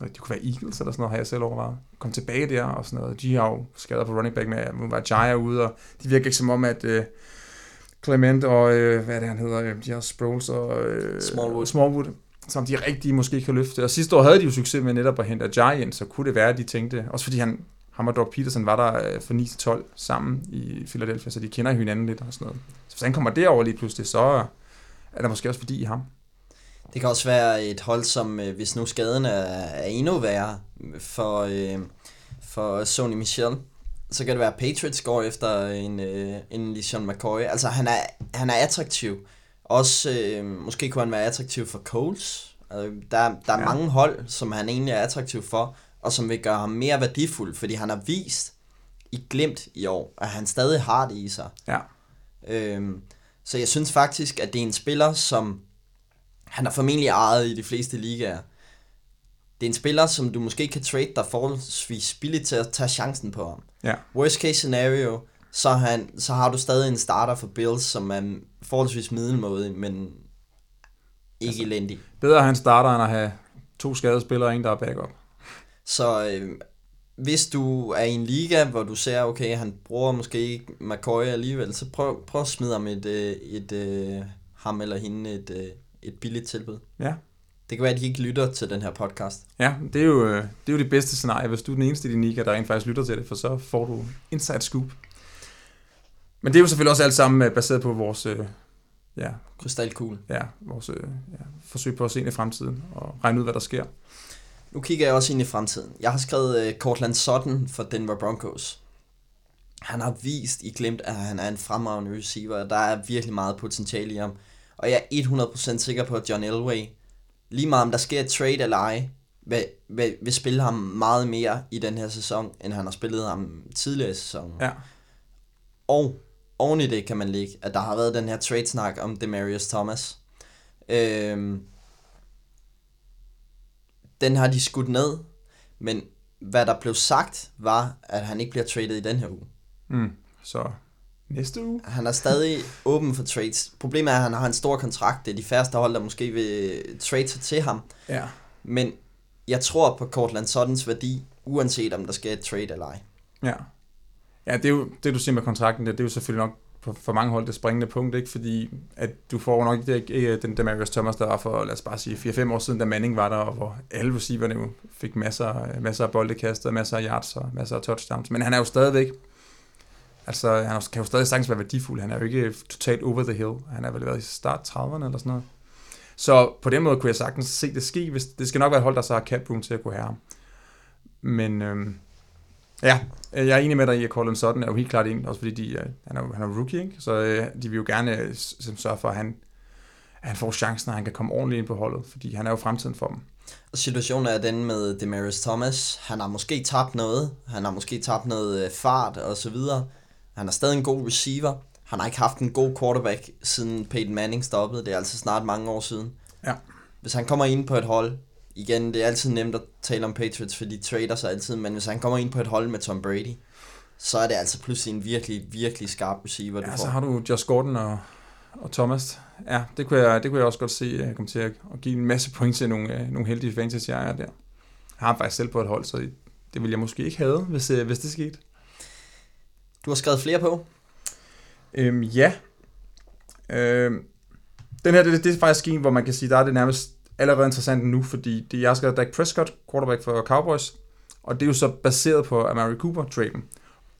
det kunne være Eagles eller sådan noget, har jeg selv overvejet, komme tilbage der og sådan noget, de har jo skader på running back med, at var Jaya ude, og de virker ikke som om, at øh, Clement og, øh, hvad er det han hedder, øh, de har Sproles og øh, Smallwood. Smallwood, som de rigtige måske kan løfte. Og sidste år havde de jo succes med netop at hente Ajay ind, så kunne det være, at de tænkte, også fordi han ham og Doc Peterson var der øh, for fra 9-12 sammen i Philadelphia, så de kender hinanden lidt og sådan noget. Så hvis han kommer derover lige pludselig, så er der måske også fordi i ham. Det kan også være et hold, som øh, hvis nu skaden er, er endnu værre for, øh, for Sony Michel, så kan det være, at Patriots går efter en, øh, en LeSean McCoy. Altså, han er, han er attraktiv. Også, øh, måske kunne han være attraktiv for Coles. Altså, der, der er ja. mange hold, som han egentlig er attraktiv for, og som vil gøre ham mere værdifuld, fordi han har vist i glimt i år, at han stadig har det i sig. Ja. Øhm, så jeg synes faktisk, at det er en spiller, som han er formentlig ejet i de fleste ligaer. Det er en spiller, som du måske kan trade dig forholdsvis billigt til at tage chancen på ham. Ja. Worst case scenario, så, han, så har du stadig en starter for Bills, som er forholdsvis middelmådig, men ikke altså, elendig. Bedre at han starter, end at have to skadede spillere og en, der er backup. Så øh, hvis du er i en liga, hvor du ser, okay, han bruger måske ikke McCoy alligevel, så prøv, prøv at smide ham et, øh, et, et, ham eller hende et, øh, et billigt tilbud. Ja. Det kan være, at de ikke lytter til den her podcast. Ja, det er jo øh, det, er jo det bedste scenarie, hvis du er den eneste i din liga, der rent faktisk lytter til det, for så får du inside scoop. Men det er jo selvfølgelig også alt sammen baseret på vores ja, krystalkugle. Ja, vores ja, forsøg på at se ind i fremtiden og regne ud, hvad der sker. Nu kigger jeg også ind i fremtiden. Jeg har skrevet uh, Cortland Sutton for Denver Broncos. Han har vist i glemt, at han er en fremragende receiver. Der er virkelig meget potentiale i ham. Og jeg er 100% sikker på, at John Elway, lige meget om der sker et trade eller ej, vil, vil, vil spille ham meget mere i den her sæson, end han har spillet ham tidligere i sæsonen. Ja. Og oven i det kan man lægge, at der har været den her trade-snak om Demarius Thomas. Øhm, den har de skudt ned, men hvad der blev sagt, var, at han ikke bliver traded i den her uge. Mm, så næste uge? Han er stadig åben for trades. Problemet er, at han har en stor kontrakt. Det er de færreste hold, der måske vil trade sig til ham. Ja. Men jeg tror på Cortland Suttons værdi, uanset om der skal et trade eller ej. Ja. Ja, det er jo det, du siger med kontrakten, det, det er jo selvfølgelig nok for, for mange hold det springende punkt, ikke? fordi at du får nok ikke øh, den Demarius Thomas, der var for, lad os bare sige, 4-5 år siden, da Manning var der, og hvor alle receiverne jo fik masser, masser af boldekastet, masser af yards og masser af touchdowns. Men han er jo stadigvæk, altså han kan jo stadig sagtens være værdifuld. Han er jo ikke totalt over the hill. Han er vel været i start 30'erne eller sådan noget. Så på den måde kunne jeg sagtens se det ske, hvis det skal nok være et hold, der så har cap room til at kunne have ham. Men øhm, Ja, jeg er enig med dig i, at Colin Sutton er jo helt klart en, også fordi de, han, er, han er rookie, ikke? så øh, de vil jo gerne øh, sørge for, at han, at han får chancen, at han kan komme ordentligt ind på holdet, fordi han er jo fremtiden for dem. Og situationen er den med Demarius Thomas. Han har måske tabt noget. Han har måske tabt noget øh, fart og så videre. Han er stadig en god receiver. Han har ikke haft en god quarterback, siden Peyton Manning stoppede. Det er altså snart mange år siden. Ja. Hvis han kommer ind på et hold, igen, det er altid nemt at tale om Patriots, for de trader sig altid, men hvis han kommer ind på et hold med Tom Brady, så er det altså pludselig en virkelig, virkelig skarp receiver, du ja, får. så har du Josh Gordon og, og Thomas. Ja, det kunne, jeg, det kunne jeg også godt se uh, komme til at, at give en masse point til nogle, uh, nogle heldige fantasy der. Jeg har faktisk selv på et hold, så det ville jeg måske ikke have, hvis, uh, hvis det skete. Du har skrevet flere på? Øhm, ja. Øhm, den her, det, det er faktisk en, hvor man kan sige, der er det nærmest allerede interessant nu, fordi det, jeg skal have Dak Prescott, quarterback for Cowboys, og det er jo så baseret på Amari Cooper traden.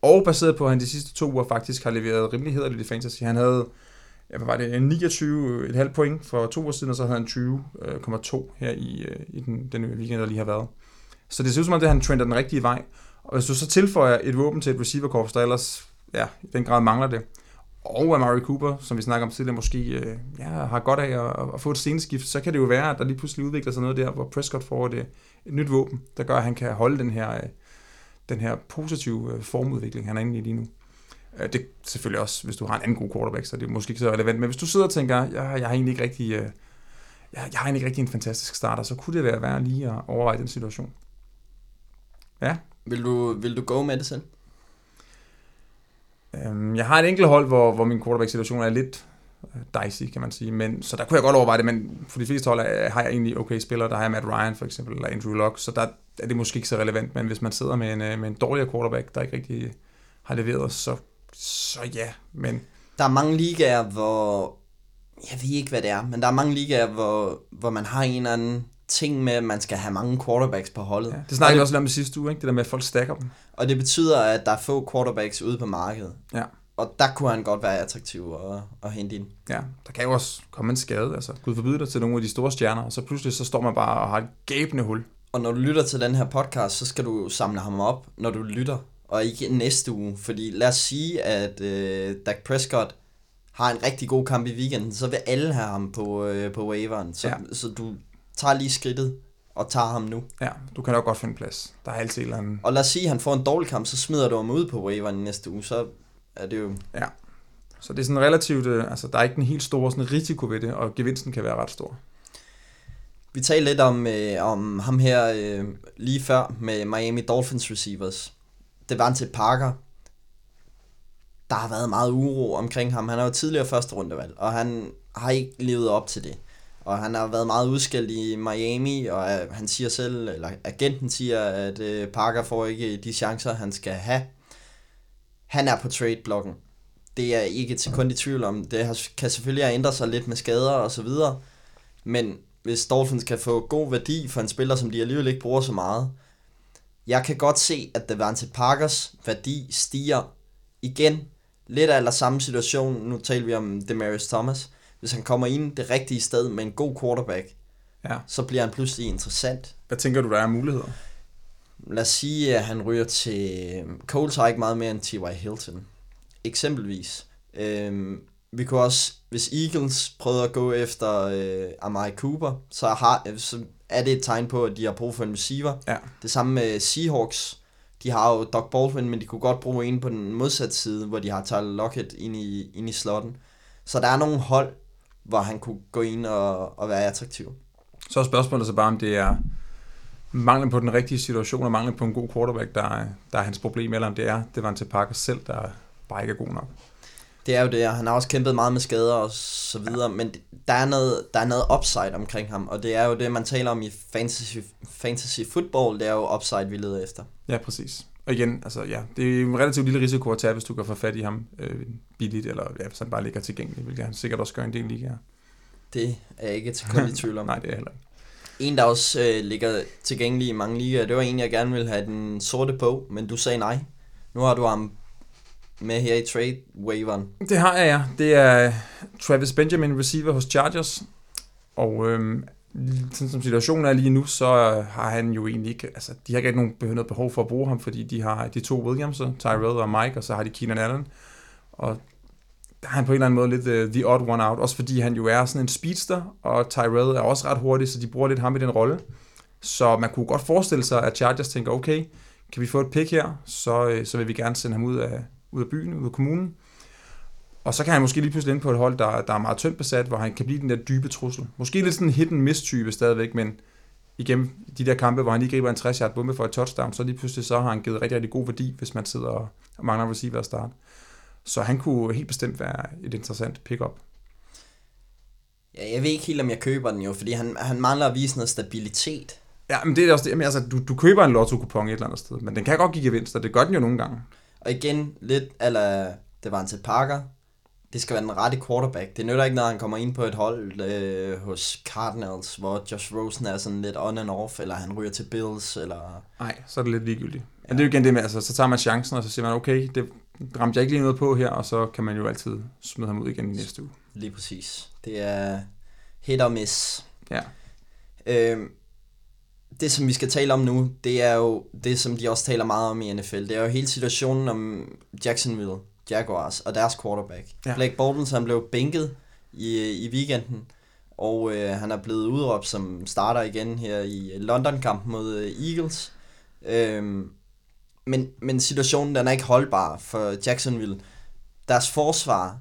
Og baseret på, at han de sidste to uger faktisk har leveret rimelig hederligt i fantasy. Han havde, ja, hvad var det, 29,5 point for to uger siden, og så havde han 20,2 øh, her i, øh, i den, den weekend, der lige har været. Så det ser ud som om, det han trender den rigtige vej. Og hvis du så tilføjer et våben til et receiver der ellers ja, i den grad mangler det, og Amari Cooper, som vi snakker om tidligere, måske øh, ja, har godt af at, at få et sceneskift, så kan det jo være, at der lige pludselig udvikler sig noget der, hvor Prescott får et, øh, et nyt våben, der gør, at han kan holde den her, øh, den her positive øh, formudvikling, han er inde i lige nu. Øh, det er selvfølgelig også, hvis du har en anden god quarterback, så det er måske ikke så relevant. Men hvis du sidder og tænker, jeg, jeg har egentlig ikke rigtig, øh, jeg, jeg har egentlig ikke rigtig en fantastisk starter, så kunne det være værd lige at overveje den situation. Ja. Vil du, vil du gå med det selv? Øhm, jeg har et enkelt hold, hvor, hvor min quarterback-situation er lidt øh, dicey, kan man sige. Men, så der kunne jeg godt overveje det, men for de fleste hold øh, har jeg egentlig okay spillere. Der har jeg Matt Ryan for eksempel, eller Andrew Luck, så der er det måske ikke så relevant. Men hvis man sidder med en, øh, med en dårligere quarterback, der ikke rigtig har leveret, så, så ja. Men... Der er mange ligaer, hvor... Jeg ved ikke, hvad det er, men der er mange ligaer, hvor, hvor man har en eller anden ting med, at man skal have mange quarterbacks på holdet. Ja, det snakkede vi også lidt om i sidste uge, ikke? det der med, at folk stacker dem. Og det betyder, at der er få quarterbacks ude på markedet. Ja. Og der kunne han godt være attraktiv at, at hente ind. Ja, der kan jo også komme en skade, altså Gud forbyde dig til nogle af de store stjerner, og så pludselig så står man bare og har et gabende hul. Og når du lytter til den her podcast, så skal du samle ham op, når du lytter, og ikke næste uge. Fordi lad os sige, at øh, Dak Prescott har en rigtig god kamp i weekenden, så vil alle have ham på, øh, på waveren. Så, ja. så du tager lige skridtet og tager ham nu. Ja, du kan nok godt finde plads. Der er altid en eller anden... Og lad os sige, at han får en dårlig kamp, så smider du ham ud på waveren i næste uge, så er det jo... Ja. Så det er sådan relativt, øh, altså der er ikke en helt stor sådan risiko ved det, og gevinsten kan være ret stor. Vi talte lidt om, øh, om ham her øh, lige før med Miami Dolphins receivers. Det var til Parker. Der har været meget uro omkring ham. Han er jo tidligere første rundevalg, og han har ikke levet op til det. Og han har været meget udskældt i Miami, og øh, han siger selv, eller agenten siger, at øh, Parker får ikke de chancer, han skal have. Han er på trade-blokken. Det er ikke til kun i tvivl om. Det kan selvfølgelig have ændret sig lidt med skader og så videre. Men hvis Dolphins kan få god værdi for en spiller, som de alligevel ikke bruger så meget. Jeg kan godt se, at Devante Parkers værdi stiger igen. Lidt af samme situation, nu taler vi om Demarius Thomas. Hvis han kommer ind det rigtige sted med en god quarterback, Ja. så bliver han pludselig interessant. Hvad tænker du, der er muligheder? Lad os sige, at han ryger til... Coles har ikke meget mere end T.Y. Hilton. Eksempelvis. Øhm, vi kunne også, hvis Eagles prøvede at gå efter øh, Amari Cooper, så, har, øh, så er det et tegn på, at de har brug for en receiver. Ja. Det samme med Seahawks. De har jo Doug Baldwin, men de kunne godt bruge en på den modsatte side, hvor de har Tyler Lockett ind i, ind i slotten. Så der er nogle hold, hvor han kunne gå ind og, og være attraktiv. Så er spørgsmålet så bare, om det er manglen på den rigtige situation, og manglen på en god quarterback, der er, der er hans problem, eller om det er, det var til Parker selv, der bare ikke er god nok. Det er jo det, og han har også kæmpet meget med skader og så videre, men der er, noget, der er noget upside omkring ham, og det er jo det, man taler om i fantasy, fantasy football, det er jo upside, vi leder efter. Ja, præcis. Og igen, altså ja, det er en relativt lille risiko at tage, hvis du kan få fat i ham øh, billigt, eller ja, hvis han bare ligger tilgængelig, hvilket han sikkert også gør en del ligaer. Det er jeg ikke til i tvivl om. Nej, det er heller ikke. En, der også øh, ligger tilgængelig i mange ligaer, det var en, jeg gerne ville have den sorte på, men du sagde nej. Nu har du ham med her i trade waveren. Det har jeg, ja. Det er Travis Benjamin, receiver hos Chargers. Og øhm, sådan som situationen er lige nu, så har han jo egentlig ikke, altså de har ikke nogen noget behov for at bruge ham, fordi de har de to Williams, Tyrell og Mike, og så har de Keenan Allen. Og der er han på en eller anden måde lidt uh, the odd one out, også fordi han jo er sådan en speedster, og Tyrell er også ret hurtig, så de bruger lidt ham i den rolle. Så man kunne godt forestille sig, at Chargers tænker, okay, kan vi få et pick her, så, øh, så vil vi gerne sende ham ud af, ud af byen, ud af kommunen. Og så kan han måske lige pludselig ind på et hold, der, der er meget tyndt besat, hvor han kan blive den der dybe trussel. Måske lidt sådan en hit and miss type stadigvæk, men igen, de der kampe, hvor han lige griber en 60 yard bombe for et touchdown, så lige pludselig så har han givet rigtig, rigtig god værdi, hvis man sidder og mangler receiver at starte. Så han kunne helt bestemt være et interessant pick-up. Ja, jeg ved ikke helt, om jeg køber den jo, fordi han, han mangler at vise noget stabilitet. Ja, men det er også det. Jamen, altså, du, du køber en lotto-kupon et eller andet sted, men den kan godt give gevinst, og det gør den jo nogle gange. Og igen, lidt eller det var en til Parker. Det skal være den rette quarterback. Det nytter ikke, når han kommer ind på et hold øh, hos Cardinals, hvor Josh Rosen er sådan lidt on and off, eller han ryger til Bills, eller... Nej, så er det lidt ligegyldigt. Ja. Men det er jo igen det med, altså, så tager man chancen, og så siger man, okay, det ramte jeg ikke lige noget på her, og så kan man jo altid smide ham ud igen i næste uge. Lige præcis. Det er hit og miss. Ja. Øhm, det, som vi skal tale om nu, det er jo det, som de også taler meget om i NFL. Det er jo hele situationen om Jacksonville Jaguars og deres quarterback. Ja. Blake Bortles, han blev bænket i, i weekenden, og øh, han er blevet udråbt som starter igen her i London-kampen mod øh, Eagles. Øhm, men, men situationen den er ikke holdbar for Jacksonville. Deres forsvar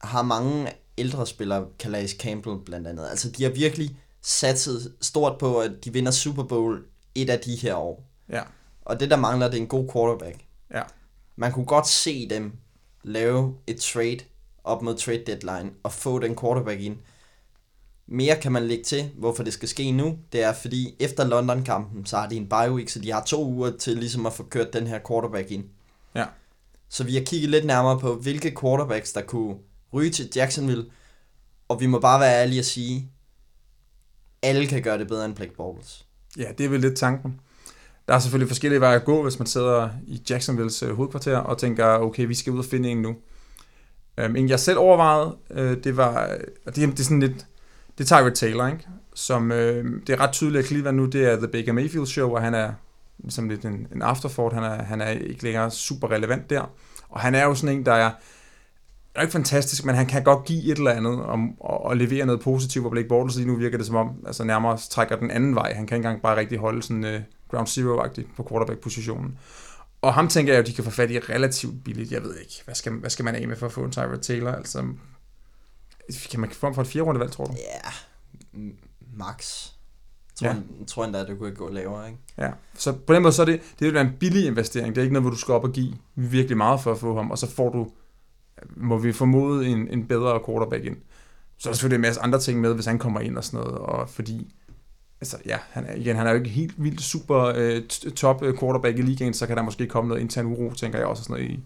har mange ældre spillere, Calais Campbell blandt andet. Altså, de har virkelig satset stort på, at de vinder Super Bowl et af de her år. Ja. Og det, der mangler, det er en god quarterback. Ja. Man kunne godt se dem lave et trade op mod trade deadline og få den quarterback ind. Mere kan man lægge til, hvorfor det skal ske nu. Det er fordi, efter London-kampen, så har de en bye week, så de har to uger til ligesom at få kørt den her quarterback ind. Ja. Så vi har kigget lidt nærmere på, hvilke quarterbacks, der kunne ryge til Jacksonville. Og vi må bare være ærlige at sige, alle kan gøre det bedre end Blake Bortles. Ja, det er vel lidt tanken. Der er selvfølgelig forskellige veje at gå, hvis man sidder i Jacksonvilles øh, hovedkvarter og tænker, okay, vi skal ud og finde en nu. Um, en jeg selv overvejede, øh, det var, og det, det er sådan lidt, det er Tyrod Taylor, ikke? som øh, det er ret tydeligt at Cleveland nu, det er The Baker Mayfield Show, og han er ligesom lidt en, en afterthought, han er, han er ikke længere super relevant der, og han er jo sådan en, der er, er ikke fantastisk, men han kan godt give et eller andet om, og, og levere noget positivt, hvor Blake Bortles lige nu virker det som om, altså nærmere trækker den anden vej. Han kan ikke engang bare rigtig holde sådan uh, ground zero-agtigt på quarterback-positionen. Og ham tænker jeg jo, de kan få fat i relativt billigt. Jeg ved ikke, hvad skal, hvad skal man af med for at få en Tyrod Taylor? Altså, kan man få ham for et fire runde valg, tror du? Ja, max. Tror, ja. jeg, tror endda, at det kunne gå lavere, ikke? Ja, så på den måde, så er det, det vil være en billig investering. Det er ikke noget, hvor du skal op og give virkelig meget for at få ham, og så får du, må vi formode, en, en bedre quarterback ind. Så er der selvfølgelig en masse andre ting med, hvis han kommer ind og sådan noget, og fordi, altså ja, han er, igen, han er jo ikke helt vildt super øh, top quarterback i ligaen, så kan der måske komme noget intern uro, tænker jeg også, sådan noget i,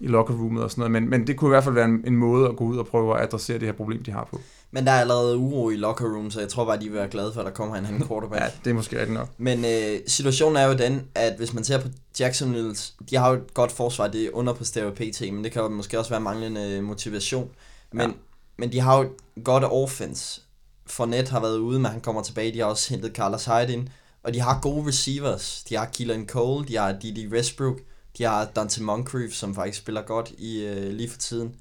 i locker roomet og sådan noget, men, men det kunne i hvert fald være en, en måde at gå ud og prøve at adressere det her problem, de har på. Men der er allerede uro i locker room, så jeg tror bare, de vil være glade for, at der kommer en anden quarterback. ja, det er måske rigtigt nok. Men øh, situationen er jo den, at hvis man ser på Jacksonville, de har jo et godt forsvar, det er underpræsterer PT, men det kan jo måske også være manglende motivation. Men, ja. men de har jo et godt offense. Fournette har været ude, men han kommer tilbage. De har også hentet Carlos Hyde ind. Og de har gode receivers. De har Keelan Cole, de har Didi Westbrook, de har Dante Moncrief, som faktisk spiller godt i øh, lige for tiden.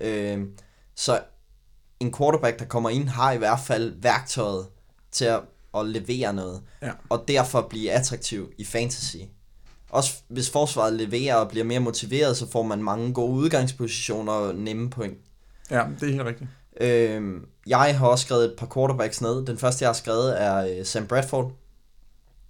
Øh, så en quarterback, der kommer ind, har i hvert fald værktøjet til at, at levere noget. Ja. Og derfor blive attraktiv i fantasy. Også hvis forsvaret leverer og bliver mere motiveret, så får man mange gode udgangspositioner og nemme point. Ja, det er helt rigtigt. Øh, jeg har også skrevet et par quarterbacks ned. Den første, jeg har skrevet, er øh, Sam Bradford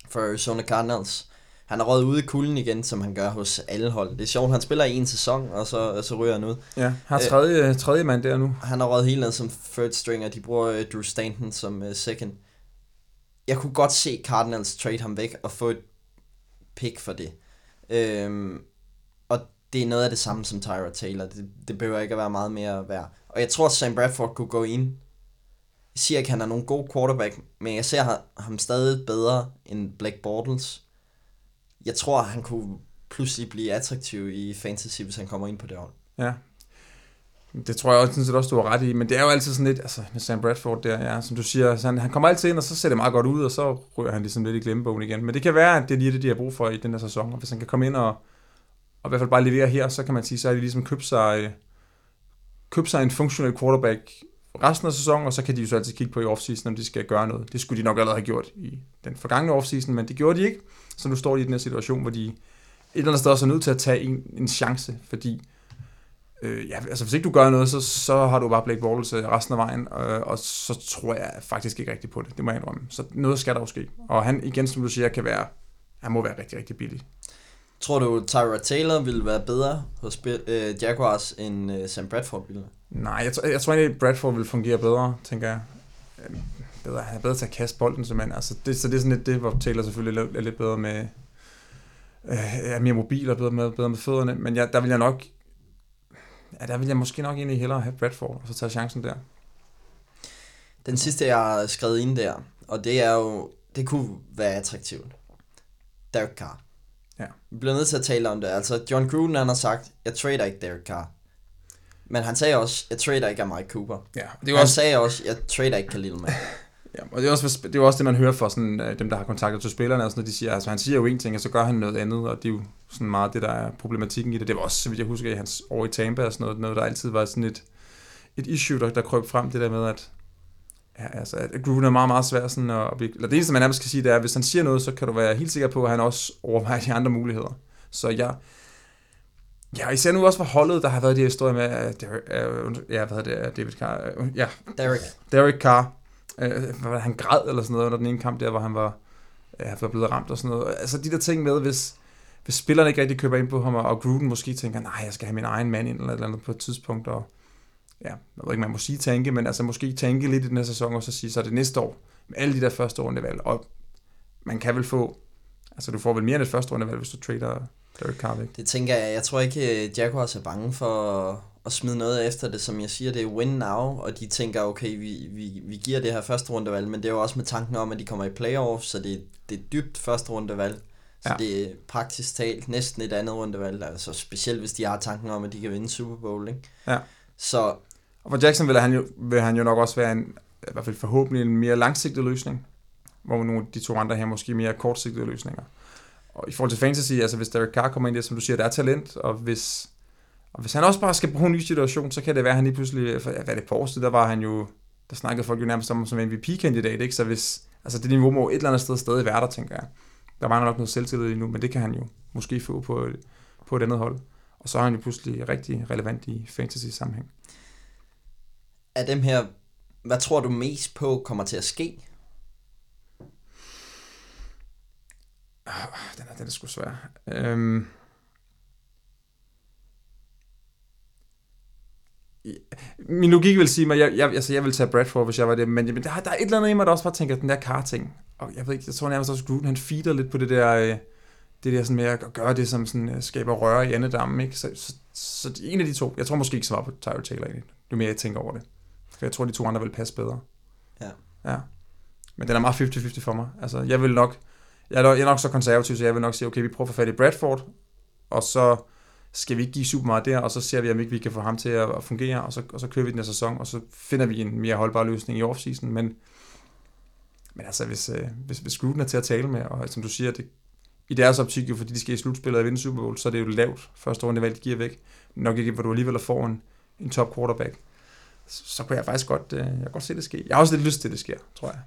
for Arizona Cardinals han er røget ude i kulden igen, som han gør hos alle hold. Det er sjovt, han spiller i en sæson, og så, så ryger han ud. Ja, har tredje, øh, tredje mand der nu. Han har røget helt ned som third stringer. De bruger uh, Drew Stanton som uh, second. Jeg kunne godt se Cardinals trade ham væk og få et pick for det. Øhm, og det er noget af det samme som Tyra Taylor. Det, det behøver ikke at være meget mere værd. Og jeg tror, at Sam Bradford kunne gå ind. Jeg siger ikke, at han er nogen god quarterback, men jeg ser ham stadig bedre end Black Bortles jeg tror, han kunne pludselig blive attraktiv i fantasy, hvis han kommer ind på det hold. Ja. Det tror jeg også, synes, også, du har ret i, men det er jo altid sådan lidt, altså med Sam Bradford der, ja, som du siger, så han, han kommer altid ind, og så ser det meget godt ud, og så ryger han ligesom lidt i glemmebogen igen. Men det kan være, at det er lige det, de har brug for i den her sæson, og hvis han kan komme ind og, og i hvert fald bare levere her, så kan man sige, så har de ligesom købt sig, øh, købe sig en funktionel quarterback resten af sæsonen, og så kan de jo så altid kigge på i offseason, om de skal gøre noget. Det skulle de nok allerede have gjort i den forgangne offseason, men det gjorde de ikke. Så nu står de i den her situation, hvor de et eller andet sted også er nødt til at tage en, en chance, fordi øh, ja, altså hvis ikke du gør noget, så, så har du bare Blake Bortles øh, resten af vejen, øh, og så tror jeg faktisk ikke rigtigt på det. Det må jeg indrømme. Så noget skal der jo ske. Og han igen, som du siger, kan være, han må være rigtig, rigtig billig. Tror du, Tyra Taylor ville være bedre hos øh, Jaguars, end øh, Sam Bradford ville? Nej, jeg, tror, jeg tror egentlig, Bradford vil fungere bedre, tænker jeg. Øhm, bedre, han er bedre til at kaste bolden, simpelthen. Altså, det, så det er sådan lidt det, hvor Taylor selvfølgelig er lidt bedre med, øh, er mere mobil og bedre med, bedre med fødderne. Men jeg, der vil jeg nok, ja, der vil jeg måske nok egentlig hellere have Bradford, og så tage chancen der. Den sidste, jeg har skrevet ind der, og det er jo, det kunne være attraktivt. Derek Carr. Ja. Vi bliver nødt til at tale om det. Altså, John Gruden, han har sagt, jeg trader ikke Derek Carr. Men han sagde også, jeg trader ikke af Mike Cooper. Ja, det er han også... sagde også, jeg trader ikke Khalil Mack. ja, og det er, også, det er også det, man hører fra sådan, øh, dem, der har kontaktet til spillerne, og sådan, de siger, altså han siger jo en ting, og så gør han noget andet, og det er jo sådan meget det, der er problematikken i det. Det var også, så vidt jeg husker, i hans år i Tampa og sådan noget, noget der altid var sådan et, et issue, der, der krøb frem, det der med, at Ja, altså, at Gruden er meget, meget svær sådan at, eller det eneste, man nærmest skal sige, det er, at hvis han siger noget, så kan du være helt sikker på, at han også overvejer de andre muligheder. Så jeg, Ja, især nu også for holdet, der har været de her historier med, uh, ja, hvad hedder det, David Carr, uh, ja, Derek. Derek Carr, uh, han græd eller sådan noget under den ene kamp der, hvor han var, ja, var blevet ramt og sådan noget. Altså de der ting med, hvis, hvis spillerne ikke rigtig køber ind på ham, og Gruden måske tænker, nej, jeg skal have min egen mand ind eller eller andet på et tidspunkt, og ja, jeg ved ikke, man må sige tænke, men altså måske tænke lidt i den her sæson, og så sige, så er det næste år, med alle de der første rundevalg, og man kan vel få, altså du får vel mere end et første rundevalg, hvis du trader Derek Carr væk. Det tænker jeg. Jeg tror ikke, øh, Jaguars er bange for at smide noget efter det, som jeg siger, det er win now, og de tænker, okay, vi, vi, vi giver det her første rundevalg, men det er jo også med tanken om, at de kommer i playoffs, så det, det er dybt første rundevalg. Så ja. det er praktisk talt næsten et andet rundevalg, altså specielt hvis de har tanken om, at de kan vinde Super Bowl, ikke? Ja. Så Og for Jackson vil han jo, vil han jo nok også være en, i hvert fald forhåbentlig en mere langsigtet løsning, hvor nogle af de to andre her måske mere kortsigtede løsninger. Og i forhold til fantasy, altså hvis Derek Carr kommer ind der, som du siger, der er talent, og hvis, og hvis han også bare skal bruge en ny situation, så kan det være, at han lige pludselig, for, ja, hvad er det på der var han jo, der snakkede folk jo nærmest om som MVP-kandidat, ikke? Så hvis, altså det niveau må et eller andet sted stadig være der, tænker jeg. Der var nok noget selvtillid endnu, men det kan han jo måske få på, på et andet hold. Og så er han jo pludselig rigtig relevant i fantasy-sammenhæng. af dem her, hvad tror du mest på kommer til at ske? Den er, den er sgu svær. Øhm. Min logik vil sige mig, jeg, jeg, altså jeg vil tage Bradford, hvis jeg var det, men, men der, der er et eller andet i mig, der også bare tænker, den der car-ting, og jeg ved ikke, jeg tror nærmest også, Gruden, han feeder lidt på det der, øh, det der sådan med at gøre det, som sådan, øh, skaber røre i andedammen, ikke? Så, så, så, en af de to, jeg tror måske ikke så meget på Tyler Taylor egentlig, jo mere jeg tænker over det. For jeg tror, de to andre vil passe bedre. Ja. Ja. Men den er meget 50-50 for mig. Altså, jeg vil nok, jeg er, nok- jeg er nok så konservativ, så jeg vil nok sige, okay, vi prøver at få fat i Bradford, og så skal vi ikke give super meget der, og så ser vi, om ikke vi kan få ham til at at fungere, og så, og så kører vi den her sæson, og så finder vi en mere holdbar løsning i offseason, men, men altså, hvis, øh, hvis, hvis Gruden er til at tale med, og som du siger, det, i deres optik, jo, fordi de skal i slutspillet og vinde Super Bowl, så er det jo lavt første runde valg, de giver væk. Nok ikke, hvor du alligevel får en, en top quarterback. Så, så kunne jeg faktisk godt, øh, jeg kan godt se det ske. Jeg har også lidt lyst til, at det sker, tror jeg.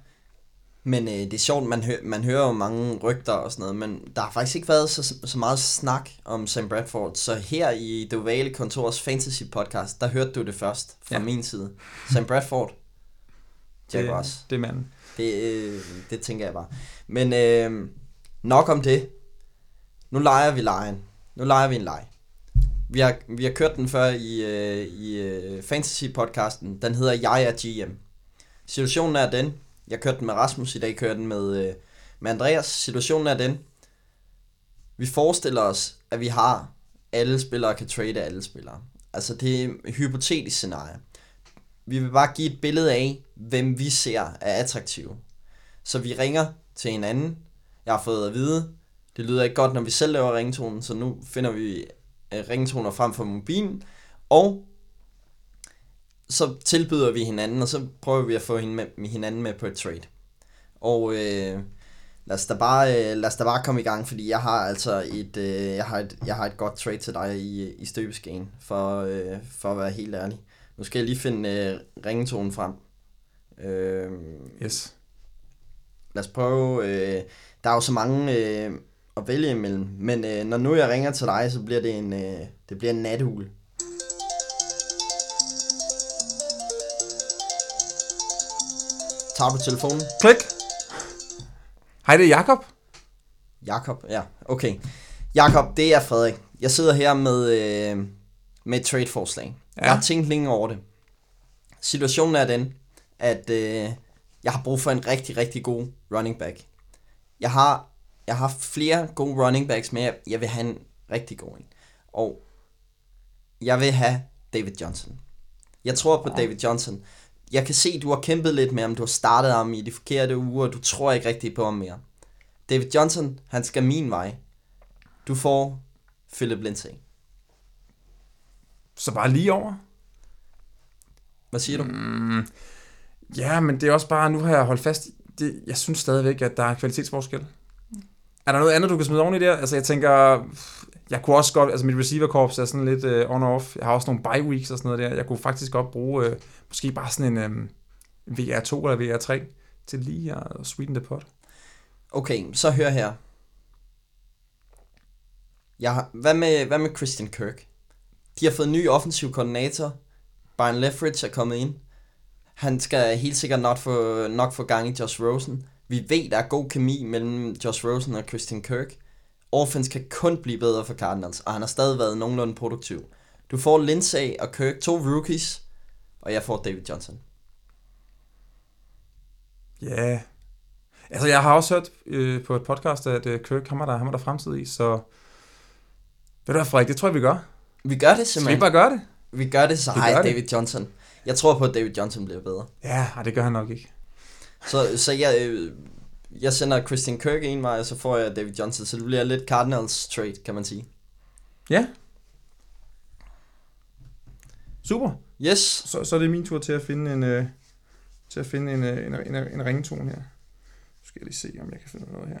Men øh, det er sjovt, man, hø- man hører jo mange rygter og sådan noget, men der har faktisk ikke været så, så meget snak om Sam Bradford. Så her i Det Ovale Kontors Fantasy Podcast, der hørte du det først fra ja. min side. Sam Bradford, Jaguars. Det, det er manden. Det, øh, det tænker jeg bare. Men øh, nok om det. Nu leger vi lejen. Nu leger vi en leg. Vi har, vi har kørt den før i, øh, i øh, Fantasy-podcasten. Den hedder Jeg er GM. Situationen er den. Jeg kørte den med Rasmus, i dag kører den med, øh, med Andreas. Situationen er den. Vi forestiller os, at vi har alle spillere kan trade alle spillere. Altså det er et hypotetisk scenarie. Vi vil bare give et billede af, hvem vi ser er attraktive. Så vi ringer til hinanden. Jeg har fået at vide, det lyder ikke godt, når vi selv laver ringetonen, så nu finder vi øh, ringetoner frem for mobilen. Og så tilbyder vi hinanden, og så prøver vi at få hende med, hinanden med på et trade. Og øh, lad, os da bare, øh, lad os da bare komme i gang, fordi jeg har altså et, øh, jeg har et, jeg har et godt trade til dig i, i støbeskeen, for, øh, for at være helt ærlig. Nu skal jeg lige finde øh, ringetonen frem. Øh, Yes. lad os prøve. Øh, der er jo så mange øh, at vælge imellem, men øh, når nu jeg ringer til dig, så bliver det en, øh, det bliver en nathul. Tager du telefonen? Klik. Hej, det er Jakob. Jakob, ja, okay. Jakob, det er Frederik. Jeg sidder her med, øh, med et trade-forslag. Ja. Jeg har tænkt længe over det. Situationen er den, at øh, jeg har brug for en rigtig, rigtig god running back. Jeg har, jeg har haft flere gode running backs, men jeg, jeg vil have en rigtig god en. Og jeg vil have David Johnson. Jeg tror på ja. David Johnson. Jeg kan se, du har kæmpet lidt med ham. Du har startet ham i de forkerte uger. Du tror ikke rigtig på ham mere. David Johnson, han skal min vej. Du får Philip Lindsay. Så bare lige over. Hvad siger du? Mm, ja, men det er også bare, nu har jeg holdt fast i, det, jeg synes stadigvæk, at der er kvalitetsforskel. Er der noget andet, du kan smide oven i der? Altså, jeg tænker, jeg kunne også godt, altså mit receiverkorps er sådan lidt øh, uh, on-off. Jeg har også nogle bye weeks og sådan noget der. Jeg kunne faktisk godt bruge uh, måske bare sådan en øh, um, VR2 eller VR3 til lige at sweeten the pot. Okay, så hør her. Jeg har, hvad, med, hvad med Christian Kirk? De har fået en ny offensiv koordinator. Brian Leftwich er kommet ind. Han skal helt sikkert nok få, nok få gang i Josh Rosen. Vi ved, der er god kemi mellem Josh Rosen og Christian Kirk. Offense kan kun blive bedre for Cardinals, og han har stadig været nogenlunde produktiv. Du får Lindsay og Kirk, to rookies, og jeg får David Johnson. Ja. Yeah. Altså, jeg har også hørt øh, på et podcast, at øh, Kirk, ham er der, er der fremtid i, så... Ved du hvad, Frederik, det tror jeg, vi gør. Vi gør det Skal vi simpelthen. bare gøre det? Vi gør det, så hej. David Johnson. Jeg tror på, at David Johnson bliver bedre. Ja, ej, det gør han nok ikke. Så, så jeg, øh, jeg sender Christian Kirk en vej, og så får jeg David Johnson. Så det bliver lidt Cardinals trade, kan man sige. Ja. Super. Yes. Så, så er det min tur til at finde en, øh, til at finde en, øh, en, en, en ringetone her. Nu skal jeg lige se, om jeg kan finde noget her.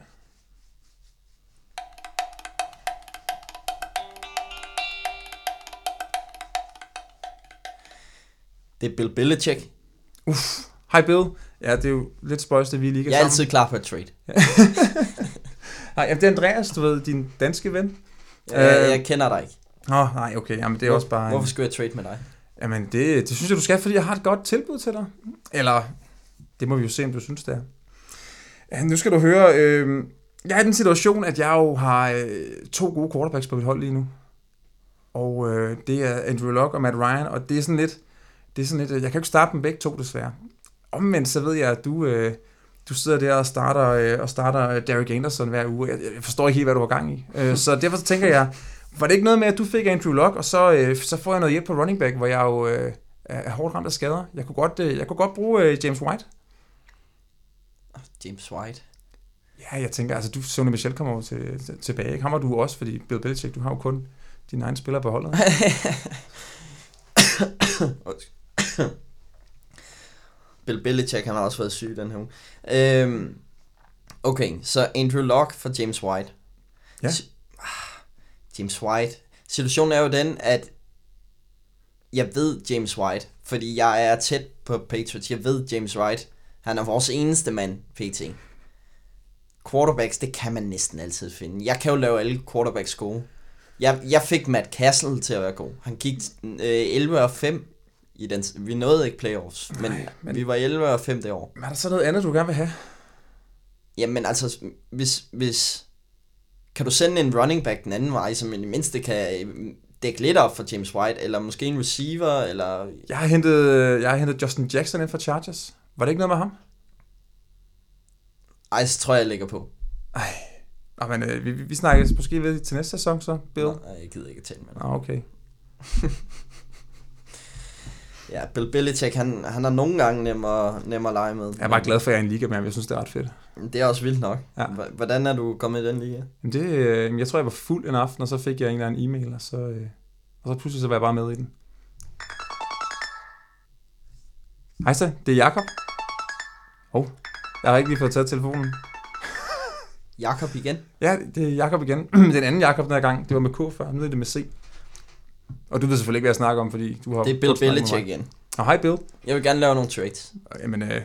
Det er Bill Belichick. Hej Bill. Ja, det er jo lidt spøjst, at vi lige kan Jeg er sammen. altid klar på et trade. Nej, jamen, det er Andreas, du ved, din danske ven. Jeg, Øh, jeg kender dig ikke. Nå, nej, okay, jamen det er også bare... Hvorfor skulle jeg trade med dig? Jamen, det, det synes jeg, du skal, fordi jeg har et godt tilbud til dig. Eller, det må vi jo se, om du synes, det er. Ja, nu skal du høre, øh, jeg er i den situation, at jeg jo har øh, to gode quarterbacks på mit hold lige nu. Og øh, det er Andrew Luck og Matt Ryan, og det er sådan lidt, det er sådan lidt, øh, jeg kan jo ikke starte dem begge to desværre. Omvendt så ved jeg, at du, øh, du sidder der og starter, øh, og starter øh, Derek Anderson hver uge. Jeg, jeg forstår ikke helt, hvad du har gang i. Øh, så derfor så tænker jeg, var det ikke noget med, at du fik Andrew Luck, og så, øh, så får jeg noget hjælp på running back, hvor jeg jo øh, er hårdt ramt af skader. Jeg kunne godt, øh, jeg kunne godt bruge øh, James White. James White. Ja, jeg tænker, altså du, Sonny Michel kommer over til, til, tilbage. Ikke? Ham var du også, fordi Bill Belichick, du har jo kun dine egne spillere på holdet. Bill Belichick, han har også været syg den her uge. Øhm, okay, så Andrew Luck for James White. Ja. Si- ah, James White. Situationen er jo den, at jeg ved James White, fordi jeg er tæt på Patriots. Jeg ved James White. Han er vores eneste mand, PT. Quarterbacks, det kan man næsten altid finde. Jeg kan jo lave alle quarterbacks gode. Jeg, jeg fik Matt Castle til at være god. Han gik øh, 11 og 5 i den. Vi nåede ikke playoffs, men, Nej, men vi var 11 og 5 det år. Men er der så noget andet, du gerne vil have? Jamen altså, hvis, hvis... Kan du sende en running back den anden vej, som i det mindste kan øh, dække lidt op for James White, eller måske en receiver, eller... Jeg har hentet, jeg har hentet Justin Jackson ind fra Chargers. Var det ikke noget med ham? Ej, så tror jeg, jeg lægger på. Ej. Nå, men øh, vi, vi, snakkes måske ved til næste sæson så, Bill. Nå, ej, jeg gider ikke at tale med dig. Nå, okay. Ja, Bill Belichick, han, han er nogle gange nemmere, nemmere at lege med. Jeg er bare glad for, at jeg er en liga, men jeg synes, det er ret fedt. Det er også vildt nok. Ja. Hvordan er du kommet i den liga? Det, øh, jeg tror, jeg var fuld en aften, og så fik jeg en eller anden e-mail, og så, øh, og så pludselig så var jeg bare med i den. Hej så, det er Jakob. Hov, jeg har ikke lige fået taget telefonen. Jakob igen? Ja, det er Jakob igen. den anden Jakob den her gang, det var med K før, nu er det med C. Og du ved selvfølgelig ikke, hvad jeg snakker om, fordi du har... Det er Bill Belichick igen. Og hej Bill. Jeg vil gerne lave nogle trades. Jamen, øh,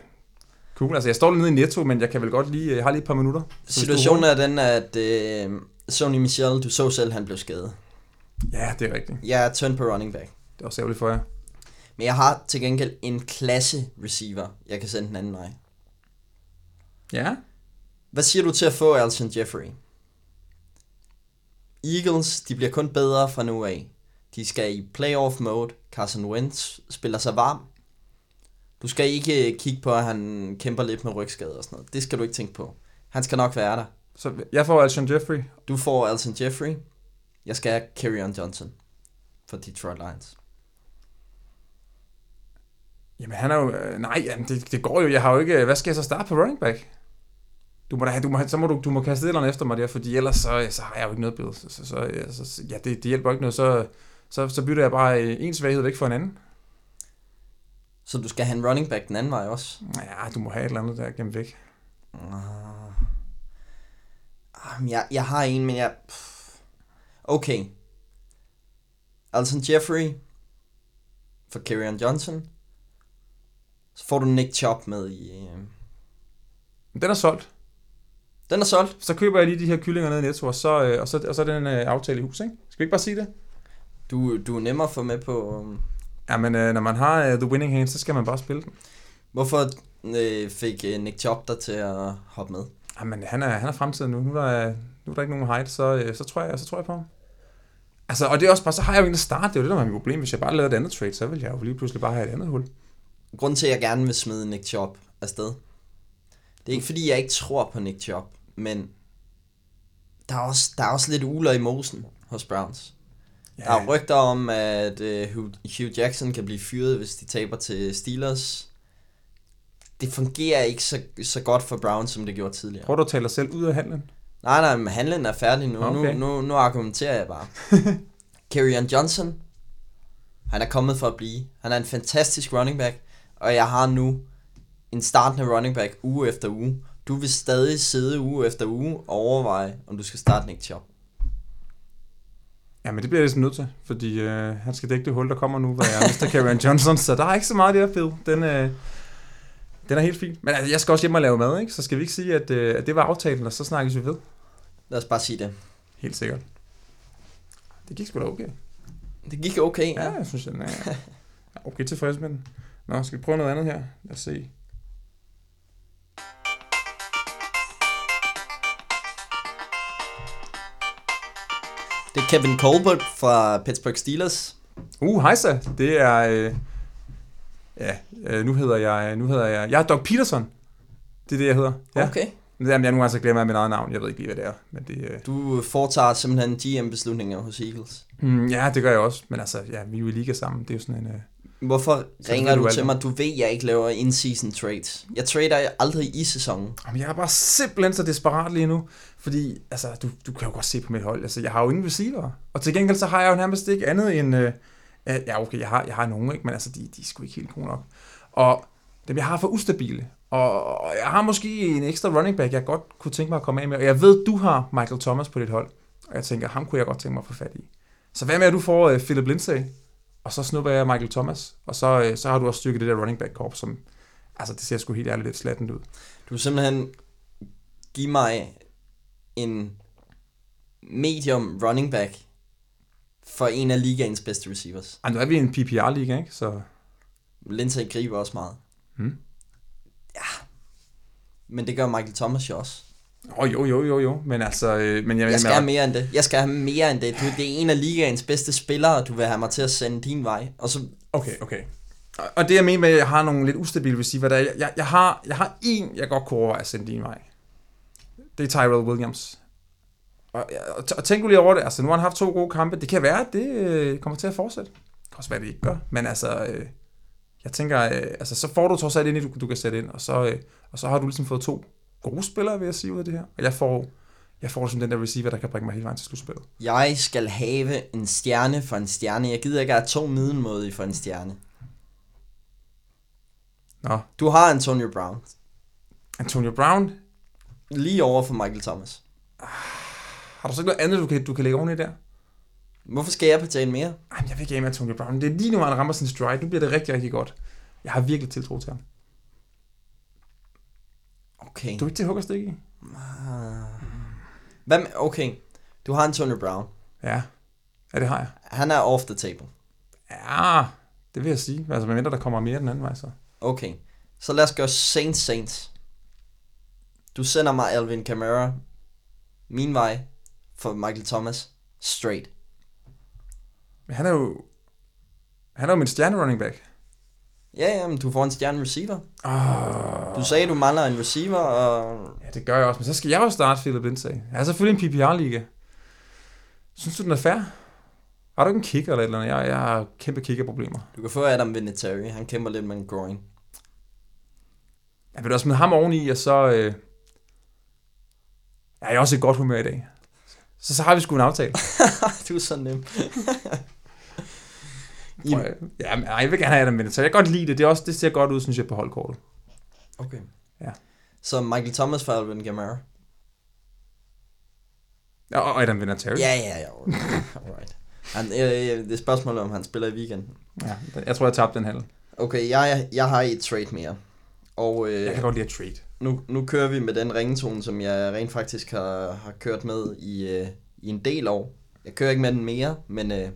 cool. Altså, jeg står nede i Netto, men jeg kan vel godt lige... Jeg har lige et par minutter. Situationen er den, at øh, Sony Michel, du så selv, han blev skadet. Ja, det er rigtigt. Jeg er tønd på running back. Det er også ærgerligt for jer. Men jeg har til gengæld en klasse receiver, jeg kan sende den anden vej. Ja. Hvad siger du til at få Alton Jeffrey? Eagles, de bliver kun bedre fra nu af. De skal i playoff mode. Carson Wentz spiller sig varm. Du skal ikke kigge på, at han kæmper lidt med rygskade og sådan noget. Det skal du ikke tænke på. Han skal nok være der. Så jeg får Alshon Jeffrey. Du får Alton Jeffrey. Jeg skal have Kerryon Johnson for Detroit Lions. Jamen, han er jo... Øh, nej, jamen, det, det, går jo. Jeg har jo ikke... Hvad skal jeg så starte på running back? Du må da du må, så må du, du må kaste et eller andet efter mig der, fordi ellers så, så har jeg jo ikke noget billede. Så, så, så, ja, så, ja, det, det hjælper ikke noget. Så, så, så bytter jeg bare øh, en svaghed væk for en anden. Så du skal have en running back den anden vej også. Ja, du må have et eller andet der gemt væk. Ah, men jeg, jeg har en, men jeg... Okay. Alton Jeffrey for Kerryon Johnson. Så får du Nick Chop med i... Øh... Den er solgt. Den er solgt. Så køber jeg lige de her kyllinger ned i Netto, og så, øh, og så, og så er den øh, aftale i hus, ikke? Skal vi ikke bare sige det? Du, du er nemmere at få med på... Um... Ja, men øh, når man har øh, The Winning Hand, så skal man bare spille den. Hvorfor øh, fik øh, Nick Chop dig til at hoppe med? Jamen, han er, han er fremtiden nu. Nu er der, nu er der ikke nogen height, så, øh, så, tror jeg, så tror jeg på ham. Altså, og det er også bare, så har jeg jo ingen at starte. Det er jo det, der er mit problem. Hvis jeg bare lavede et andet trade, så ville jeg jo lige pludselig bare have et andet hul. Grunden til, at jeg gerne vil smide Nick Chop afsted, det er ikke fordi, jeg ikke tror på Nick Chop, men der er også, der er også lidt uler i mosen hos Browns. Ja. Der er rygter om, at uh, Hugh Jackson kan blive fyret, hvis de taber til Steelers. Det fungerer ikke så, så godt for Brown, som det gjorde tidligere. Prøver du at tale dig selv ud af handlen? Nej, nej, men handlen er færdig nu. Okay. Nu, nu, nu argumenterer jeg bare. Kerryon Johnson, han er kommet for at blive. Han er en fantastisk running back, og jeg har nu en startende running back uge efter uge. Du vil stadig sidde uge efter uge og overveje, om du skal starte Nick Chubb. Ja, men det bliver jeg ligesom nødt til, fordi øh, han skal dække det hul, der kommer nu, hvor jeg mister Karen Johnson, så der er ikke så meget der, Phil. Den, øh, den er helt fin. Men altså, jeg skal også hjem og lave mad, ikke? Så skal vi ikke sige, at, øh, at det var aftalen, og så snakkes vi ved. Lad os bare sige det. Helt sikkert. Det gik sgu da okay. Det gik okay, ja. Ja, jeg synes, den er, er okay tilfreds med den. Nå, skal vi prøve noget andet her? Lad os se. Det er Kevin Colbert fra Pittsburgh Steelers. Uh, hej så. Det er... Øh, ja, øh, nu hedder jeg... Nu hedder jeg... Jeg er Doug Peterson. Det er det, jeg hedder. Ja. Okay. Jamen, jeg nogle gange så glemmer jeg mit eget navn. Jeg ved ikke lige, hvad det er. Men det, øh... Du foretager simpelthen GM-beslutninger hos Eagles. Mm, ja, det gør jeg også. Men altså, ja, vi er jo i liga sammen. Det er jo sådan en... Øh... Hvorfor så ringer du, du til mig? Du ved, jeg ikke laver in-season trades. Jeg trader aldrig i sæsonen. Jamen, jeg er bare simpelthen så desperat lige nu. Fordi, altså, du, du kan jo godt se på mit hold. Altså, jeg har jo ingen receiver. Og til gengæld, så har jeg jo nærmest ikke andet end... Øh, ja, okay, jeg har, jeg har nogen, ikke? Men altså, de, de er sgu ikke helt gode nok. Og dem, jeg har for ustabile. Og jeg har måske en ekstra running back, jeg godt kunne tænke mig at komme af med. Og jeg ved, du har Michael Thomas på dit hold. Og jeg tænker, ham kunne jeg godt tænke mig at få fat i. Så hvad med, at du får uh, Philip Lindsay, og så snupper jeg Michael Thomas, og så, uh, så har du også styrket det der running back korp, som, altså det ser sgu helt ærligt lidt slattent ud. Du vil simpelthen give mig en medium running back for en af ligaens bedste receivers. Ej, nu er vi i en PPR-liga, ikke? Så... Lindsay griber også meget. Hmm. Ja, men det gør Michael Thomas jo også. Oh, jo, jo, jo, jo, men altså... Øh, men jeg, jeg skal have mere end det. Jeg skal have mere end det. Du, det er en af ligaens bedste spillere, du vil have mig til at sende din vej. Og så... Okay, okay. Og det jeg mener med, at jeg har nogle lidt ustabile receiver, der jeg, jeg, jeg, har, jeg har en, jeg godt kunne overveje at sende din vej. Det er Tyrell Williams. Og, og, og tænk lige over det. Altså, nu har han haft to gode kampe. Det kan være, at det øh, kommer til at fortsætte. Det kan også være, at det ikke gør. Men altså, øh, jeg tænker, øh, altså, så får du trods alt ind, du, du kan sætte ind. Og så, øh, og så har du ligesom fået to gode spillere, vil jeg sige, ud af det her. Og jeg får, jeg får som den der receiver, der kan bringe mig hele vejen til slutspillet. Jeg skal have en stjerne for en stjerne. Jeg gider ikke have to middelmåde for en stjerne. Nå. Du har Antonio Brown. Antonio Brown? Lige over for Michael Thomas. Har du så ikke noget andet, du kan, du kan lægge oveni der? Hvorfor skal jeg betale mere? Ej, jeg vil ikke af med Antonio Brown. Det er lige nu, han rammer sin stride. Nu bliver det rigtig, rigtig godt. Jeg har virkelig tiltro til ham. Okay. Du er ikke til hug og stik i? Hvad med, okay, du har Antonio Brown. Ja. Ja, det har jeg. Han er off the table. Ja, det vil jeg sige. Altså, medmindre der kommer mere den anden vej, så. Okay, så lad os gøre Saints Saints. Du sender mig Alvin Kamara min vej for Michael Thomas straight. Men han er jo... Han er jo min stjerne running back. Ja, ja, men du får en stjerne receiver. Oh. Du sagde, du mangler en receiver, og... Ja, det gør jeg også, men så skal jeg jo starte Philip Lindsay. Jeg er selvfølgelig en PPR-liga. Synes du, den er fair? Har du ikke en kicker eller et eller andet? Jeg, jeg har kæmpe kickerproblemer. Du kan få Adam Vinatieri. Han kæmper lidt med en groin. Jeg vil også smide ham oveni, og så... Øh... Jeg er også i godt humør i dag. Så, så har vi sgu en aftale. du er så nem. Ja, men, jeg vil gerne have Adam Vinatieri. Jeg kan godt lide det. Det, er også, det ser godt ud, synes jeg, på holdkortet. Okay. Ja. Så Michael Thomas for Alvin Kamara? Ja, og Adam Vinatieri. Ja, ja, ja. Alright. Han, øh, det er spørgsmålet, om han spiller i weekenden. Ja, jeg tror, jeg tabte den halv. Okay, jeg, jeg har et trade mere. Og, øh, jeg kan godt lide at trade. Nu, nu kører vi med den ringetone, som jeg rent faktisk har, har kørt med i, øh, i en del år. Jeg kører ikke med den mere, men øh,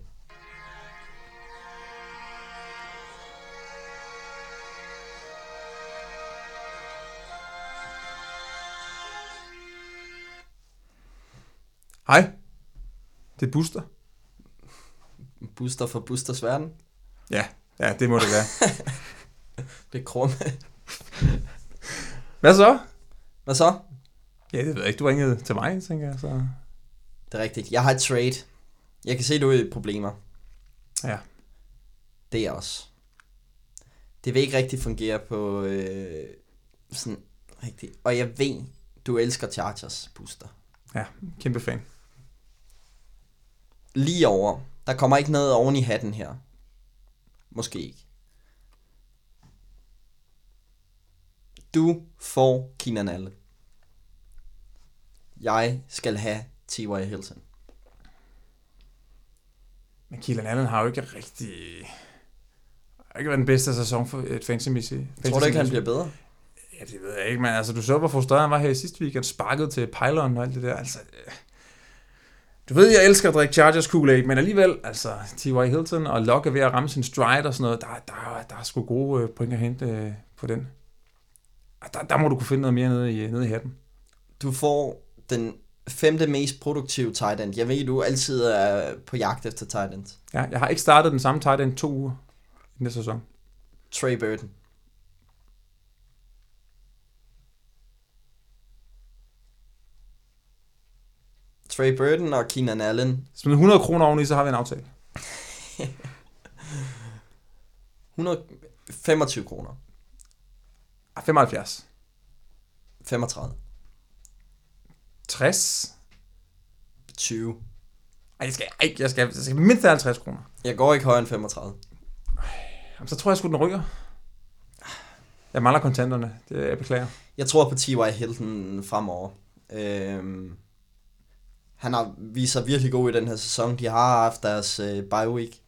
Hej. Det er Buster. Buster for Busters verden? Ja, ja det må det være. det er krumme. Hvad så? Hvad så? Ja, det ved jeg ikke. Du ringede til mig, tænker jeg. Så. Det er rigtigt. Jeg har et trade. Jeg kan se, du er i problemer. Ja. Det er også. Det vil ikke rigtig fungere på øh, sådan rigtigt. Og jeg ved, du elsker Chargers booster. Ja, kæmpe fan. Lige over. Der kommer ikke noget oven i hatten her. Måske ikke. Du får Keenan Allen. Jeg skal have T.Y. Hilton. Men Kielan Allen har jo ikke rigtig... har ikke været den bedste sæson for et fantasy Tror du ikke, han bliver bedre? Ja, det ved jeg ikke, men altså, du så, hvor frustreret han var her i sidste weekend, sparket til pylon og alt det der, altså... øh. Du ved, jeg elsker at drikke Chargers Kool-Aid, men alligevel, altså, T.Y. Hilton og Locke er ved at ramme sin stride og sådan noget, der, der, der er sgu gode øh, point at hente øh, på den. Og Der, der må du kunne finde noget mere nede i, nede i hatten. Du får den femte mest produktive tight end. Jeg ved, du altid er på jagt efter tight end. Ja, jeg har ikke startet den samme tight end to uger i næste sæson. Trey Burton. Trey Burton og Keenan Allen. Smid 100 kroner oveni, så har vi en aftale. 125 kroner. Ah, 75. 35. 60. 20. Ej, jeg skal, ej, jeg skal, jeg skal mindst have 50 kroner. Jeg går ikke højere end 35. Jamen, så tror jeg sgu, den ryger. Jeg mangler kontanterne. Det jeg beklager. Jeg tror på T.Y. Hilton fremover. Øhm, han har vist sig virkelig god i den her sæson. De har haft deres øh, bye week.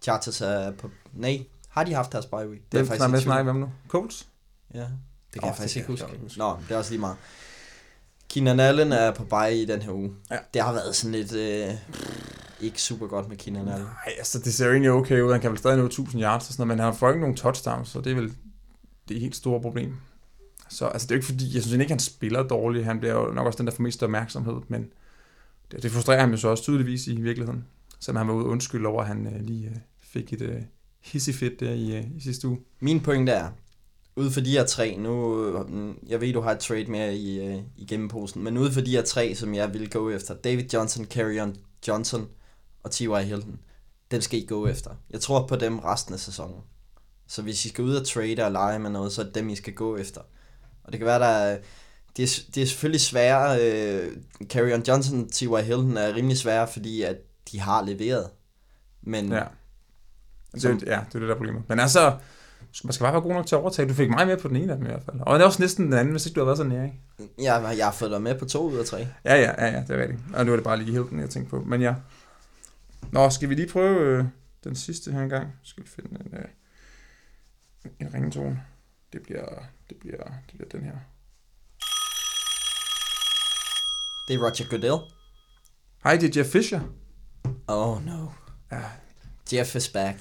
Chargers er på... Nej, har de haft deres bye week? Det er faktisk tvivl. snakke med nu. Colts? Ja, det kan Åh, jeg faktisk ikke huske. huske. Nå, det er også lige meget. Keenan Allen er på bye i den her uge. Ja. Det har været sådan lidt... Øh, ikke super godt med Keenan Allen. Nej, altså det ser egentlig okay ud. Han kan vel stadig nå 1000 yards og sådan noget, men han får ikke nogen touchdowns, så det er vel det helt store problem. Så altså, det er jo ikke fordi, jeg synes ikke, han spiller dårligt. Han bliver jo nok også den, der får mest opmærksomhed, men det, det frustrerer ham jo så også tydeligvis i virkeligheden. Selvom han var ude undskyld over, at han øh, lige øh, fik et øh, hissifit der i, øh, i sidste uge. Min pointe er, ud for de her tre, nu, øh, jeg ved, du har et trade mere i, øh, i gennemposen, men ud for de her tre, som jeg vil gå efter, David Johnson, Carrion Johnson og T.Y. Hilton, dem skal I gå efter. Jeg tror på dem resten af sæsonen. Så hvis I skal ud og trade og lege med noget, så er det dem, I skal gå efter. Og det kan være, der er, det, er, det er selvfølgelig sværere. Øh, Carrion Johnson, T.Y. Hilton er rimelig svære, fordi at de har leveret. Men Ja. Det, Som- er- ja, det er det der problemer. Men altså, man skal bare være god nok til at overtage. Du fik mig med på den ene af dem i hvert fald. Og det er også næsten den anden, hvis ikke du har været så nær, ikke? jeg, jeg har fået dig med på to ud af tre. Ja, ja, ja, ja, det er rigtigt. Og nu var det bare lige Hilton, jeg tænkte på. Men ja. Nå, skal vi lige prøve øh, den sidste her engang? Skal vi finde en, øh, en ringetone? Det bliver, det bliver, det bliver den her. Det er Roger Goodell. Hej, det er Jeff Fisher. Oh no. Ja, Jeff is back.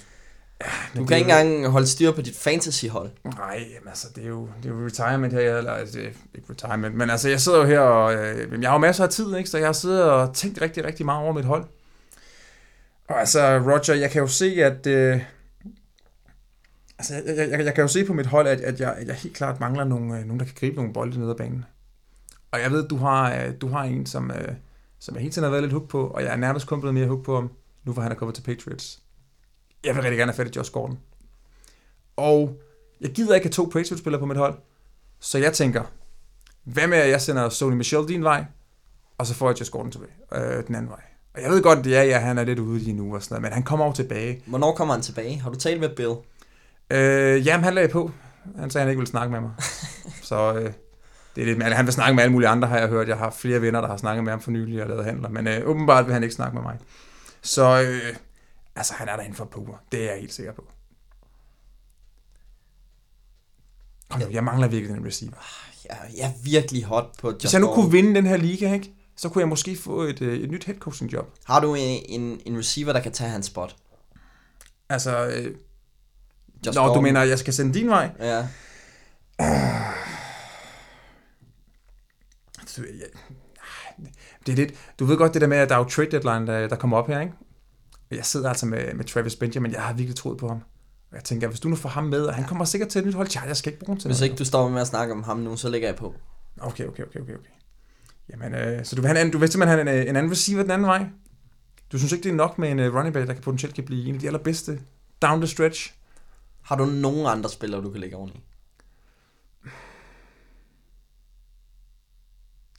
Du men kan ikke er engang holde styr på dit fantasyhold. Nej, jamen altså, det er jo, det er jo retirement her, eller altså, det er ikke retirement, men altså, jeg sidder jo her, og øh, jeg har jo masser af tid, ikke? så jeg har siddet og tænkt rigtig, rigtig meget over mit hold. Og altså, Roger, jeg kan jo se, at... Øh, altså, jeg, jeg, jeg, kan jo se på mit hold, at, at, jeg, jeg helt klart mangler nogle, øh, nogen, der kan gribe nogle bolde ned ad banen. Og jeg ved, du har, øh, du har en, som, øh, som jeg hele tiden har været lidt hooked på, og jeg er nærmest kun blevet mere hooked på ham, nu hvor han er kommet til Patriots. Jeg vil rigtig gerne have fat i Josh Gordon. Og jeg gider ikke have to Patriots-spillere på mit hold, så jeg tænker, hvad med at jeg sender Sony Michel din vej, og så får jeg Josh Gordon tilbage, øh, den anden vej. Og jeg ved godt, det er, ja, han er lidt ude lige nu og sådan noget, men han kommer over tilbage. Hvornår kommer han tilbage? Har du talt med Bill? Øh, jamen, han lagde på. Han sagde, han ikke ville snakke med mig. så øh, det er lidt. Han vil snakke med alle mulige andre, har jeg hørt. Jeg har flere venner, der har snakket med ham for nylig og lavet handler, men øh, åbenbart vil han ikke snakke med mig. Så øh, altså, han er der inden for et par uger. Det er jeg helt sikker på. Kom nu, jeg mangler virkelig en receiver. Jeg, jeg er virkelig hot på Josh Hvis jeg nu kunne vinde den her liga, ikke? så kunne jeg måske få et, øh, et nyt head coaching job. Har du en, en, en receiver, der kan tage hans spot? Altså, øh, når du Gordon? mener, at jeg skal sende din vej? Ja. Du, ja, det er lidt, du ved godt det der med, at der er jo trade deadline, der, der kommer op her, ikke? Jeg sidder altså med, med Travis Benjamin, jeg har virkelig troet på ham. Og jeg tænker, hvis du nu får ham med, og han kommer sikkert til et nyt hold, jeg skal ikke bruge ham til Hvis ikke du stopper med at snakke om ham nu, så lægger jeg på. Okay, okay, okay, okay, okay. Jamen, øh, så du vil, have en anden, du vil simpelthen have en, øh, en anden receiver den anden vej? Du synes ikke, det er nok med en uh, running back, der kan potentielt kan blive en af de allerbedste down the stretch? Har du nogen andre spillere, du kan lægge oveni?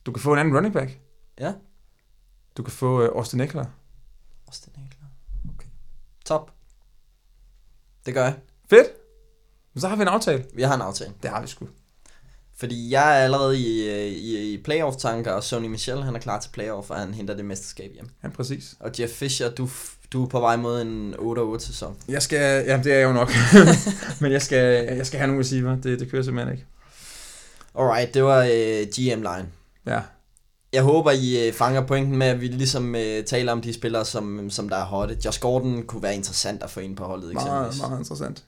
Du kan få en anden running back. Ja. Du kan få uh, Austin Eckler. Austin Eckler. Okay. Top. Det gør jeg. Fedt! Men så har vi en aftale. Vi har en aftale. Det har vi sgu. Fordi jeg er allerede i, øh, i, i playoff-tanker, og Sony Michel han er klar til playoff, og han henter det mesterskab hjem. Ja, præcis. Og Jeff Fisher, du, du er på vej mod en 8-8 sæson. Jeg skal, ja, det er jeg jo nok. Men jeg skal, jeg skal have nogle receiver. Det, det kører simpelthen ikke. Alright, det var øh, GM-line. Ja, Jeg håber, I øh, fanger pointen med, at vi ligesom øh, taler om de spillere, som, som der er hotte. Josh Gordon kunne være interessant at få ind på holdet, meget, eksempelvis. meget interessant.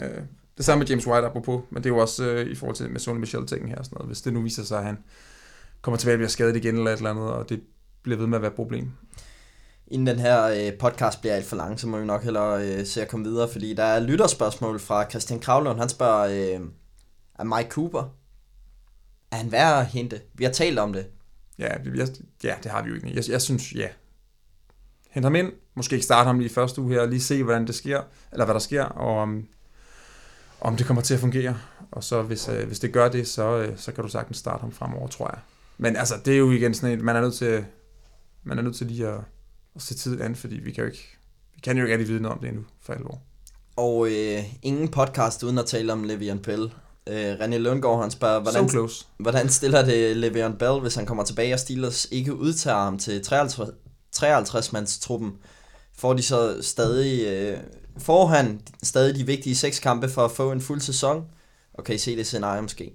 Øh, det samme med James White apropos, men det er jo også øh, i forhold til med Sony Michel ting her og sådan noget. Hvis det nu viser sig, at han kommer tilbage og bliver skadet igen eller et eller andet, og det bliver ved med at være et problem. Inden den her øh, podcast bliver alt for lang, så må vi nok hellere øh, se at komme videre, fordi der er lytterspørgsmål fra Christian Kravlund. Han spørger, øh, er Mike Cooper, er han værd at hente? Vi har talt om det. Ja, jeg, ja det har vi jo ikke. Jeg, jeg synes, ja. Hent ham ind, måske ikke starte ham lige første uge her, lige se, hvordan det sker, eller hvad der sker, og om, om det kommer til at fungere. Og så hvis, øh, hvis det gør det, så, øh, så kan du sagtens starte ham fremover, tror jeg. Men altså, det er jo igen sådan et, man er nødt til, man er nødt til lige at, at se tiden an, fordi vi kan jo ikke, vi kan jo ikke rigtig vide noget om det endnu for alvor. Og øh, ingen podcast uden at tale om Le'Veon Bell. Øh, René Lundgaard, han spørger, Hvordan? So close. hvordan stiller det Le'Veon Bell, hvis han kommer tilbage og Steelers ikke udtager ham til 53, 53-mands truppen? Får de så stadig, øh, får han stadig de vigtige seks kampe for at få en fuld sæson? Og kan I se det scenarie måske?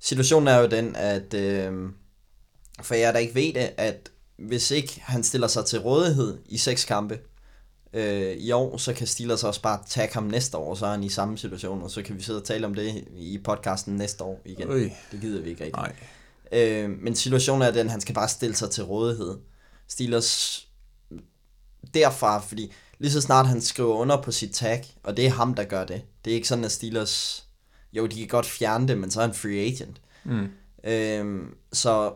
Situationen er jo den, at øh, for jer der ikke ved det, at hvis ikke han stiller sig til rådighed i seks kampe øh, i år, så kan Steelers også bare tage ham næste år, så er han i samme situation, og så kan vi sidde og tale om det i podcasten næste år igen. Øj, Det gider vi ikke rigtig. nej. Øh, men situationen er den, at han skal bare stille sig til rådighed. Steelers derfra, fordi lige så snart han skriver under på sit tag, og det er ham, der gør det. Det er ikke sådan, at Steelers, jo, de kan godt fjerne det, men så er han free agent. Mm. Øhm, så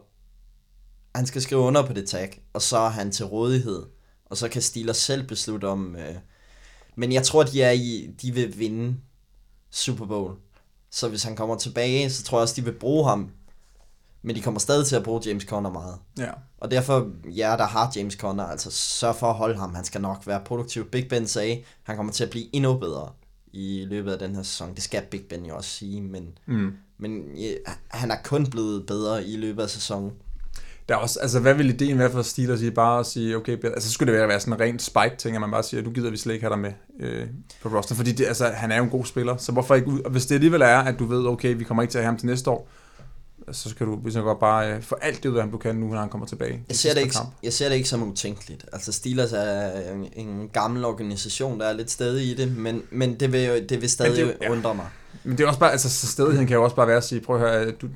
han skal skrive under på det tag, og så er han til rådighed. Og så kan Steelers selv beslutte om... Øh, men jeg tror, de er i, de vil vinde Super Bowl. Så hvis han kommer tilbage, så tror jeg også, de vil bruge ham. Men de kommer stadig til at bruge James Conner meget. Ja. Og derfor, ja, der har James Conner, altså sørg for at holde ham. Han skal nok være produktiv. Big Ben sagde, han kommer til at blive endnu bedre i løbet af den her sæson. Det skal Big Ben jo også sige, men, Mm. men ja, han er kun blevet bedre i løbet af sæsonen. Der er også, altså hvad vil ideen være for Steelers i bare at sige, okay, altså så skulle det være, være sådan en rent spike ting, at man bare siger, du gider vi slet ikke have dig med øh, på roster, fordi det, altså, han er jo en god spiller, så hvorfor ikke og hvis det alligevel er, at du ved, okay, vi kommer ikke til at have ham til næste år, så skal du hvis godt bare øh, få alt det ud af ham, du kan nu, når han kommer tilbage. Jeg ser, det ikke, kamp. jeg ser det ikke som utænkeligt. Altså Steelers er en, en gammel organisation, der er lidt stadig i det, men, men det vil jo det vil stadig det er jo- det, ja. undre mig. Men det er også bare, altså så stedigheden kan jo også bare være at sige, prøv at høre, du,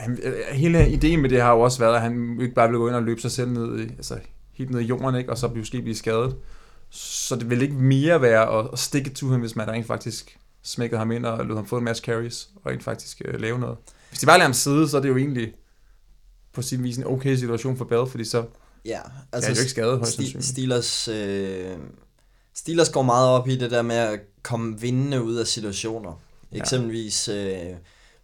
han, øh, hele ideen med det har jo også været, at han ikke bare vil gå ind og løbe sig selv ned i, altså helt ned i jorden, ikke? og så måske blive skadet. Så det vil ikke mere være at, at stikke to ham, hvis man rent faktisk smækkede ham ind og lod ham få en masse carries, og rent faktisk øh, lave noget. Hvis de bare lader ham sidde, så er det jo egentlig på sin vis en okay situation for Bell, fordi så Ja, altså, er jo ikke skadet højst sandsynligt. Steelers, øh, Steelers går meget op i det der med at komme vindende ud af situationer. Eksempelvis øh,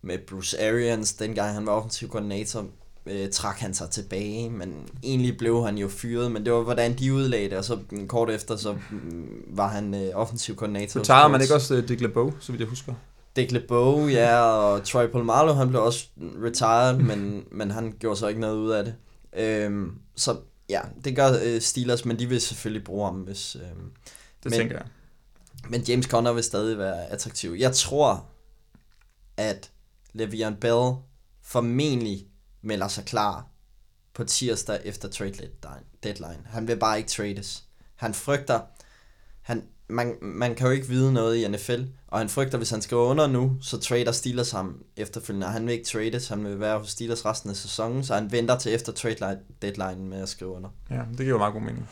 med Bruce Arians, dengang han var offensiv koordinator, øh, trak han sig tilbage, men egentlig blev han jo fyret, men det var hvordan de udlagde det, og så mm, kort efter, så mm, var han øh, offensiv koordinator. Så tager man ikke også uh, Dick LeBeau, så vidt jeg husker. Dick LeBeau, ja, og Troy Polamalu, han blev også retired, men, men han gjorde så ikke noget ud af det. Øhm, så ja, det gør øh, Steelers, men de vil selvfølgelig bruge ham, hvis... Øhm, Det Men- tænker jeg. men James Conner vil stadig være attraktiv. Jeg tror, at Le'Veon Bell formentlig melder sig klar på tirsdag efter trade deadline-. Han vil bare ikke trades. Han frygter, han, man, man kan jo ikke vide noget i NFL, og han frygter, hvis han skriver under nu, så trader Steelers ham efterfølgende. Han vil ikke trades, han vil være hos Steelers resten af sæsonen, så han venter til efter trade li- deadline med at skrive under. Ja, det giver jo meget god mening.